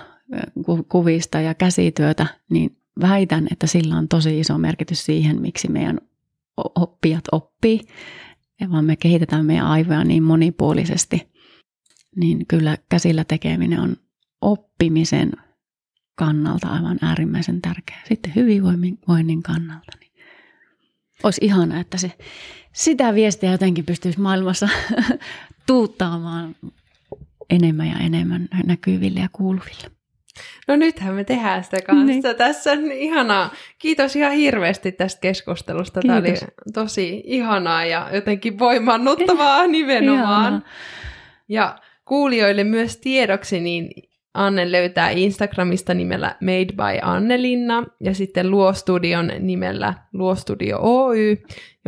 ku- kuvista ja käsityötä, niin väitän, että sillä on tosi iso merkitys siihen, miksi meidän oppijat oppii, ja vaan me kehitetään meidän aivoja niin monipuolisesti, niin kyllä käsillä tekeminen on oppimisen kannalta aivan äärimmäisen tärkeää. Sitten hyvinvoinnin kannalta. Niin olisi ihana, että se, sitä viestiä jotenkin pystyisi maailmassa tuuttaamaan enemmän ja enemmän näkyville ja kuuluville. No nythän me tehdään sitä kanssa Niin. tässä. On ihanaa. Kiitos ihan hirveästi tästä keskustelusta. Tämä oli Kiitos. tosi ihanaa ja jotenkin voimannuttavaa nimenomaan. Ihanaa. Ja kuulijoille myös tiedoksi, niin Anne löytää Instagramista nimellä Made by Annelinna ja sitten Luostudion nimellä Luostudio Oy.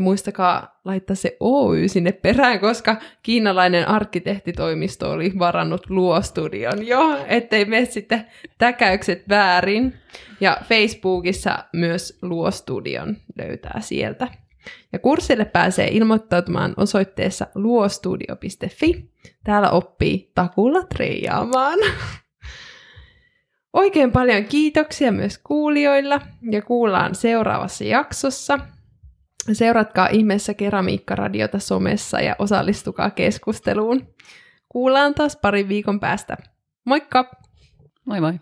Ja muistakaa laittaa se Oy sinne perään, koska kiinalainen arkkitehtitoimisto oli varannut Luostudion jo, ettei mene sitten täkäykset väärin. Ja Facebookissa myös Luostudion löytää sieltä. Ja kurssille pääsee ilmoittautumaan osoitteessa luostudio.fi. Täällä oppii takulla treijaamaan. Oikein paljon kiitoksia myös kuulijoilla ja kuullaan seuraavassa jaksossa. Seuratkaa ihmeessä Keramiikkaradiota somessa ja osallistukaa keskusteluun. Kuullaan taas parin viikon päästä. Moikka! Moi moi!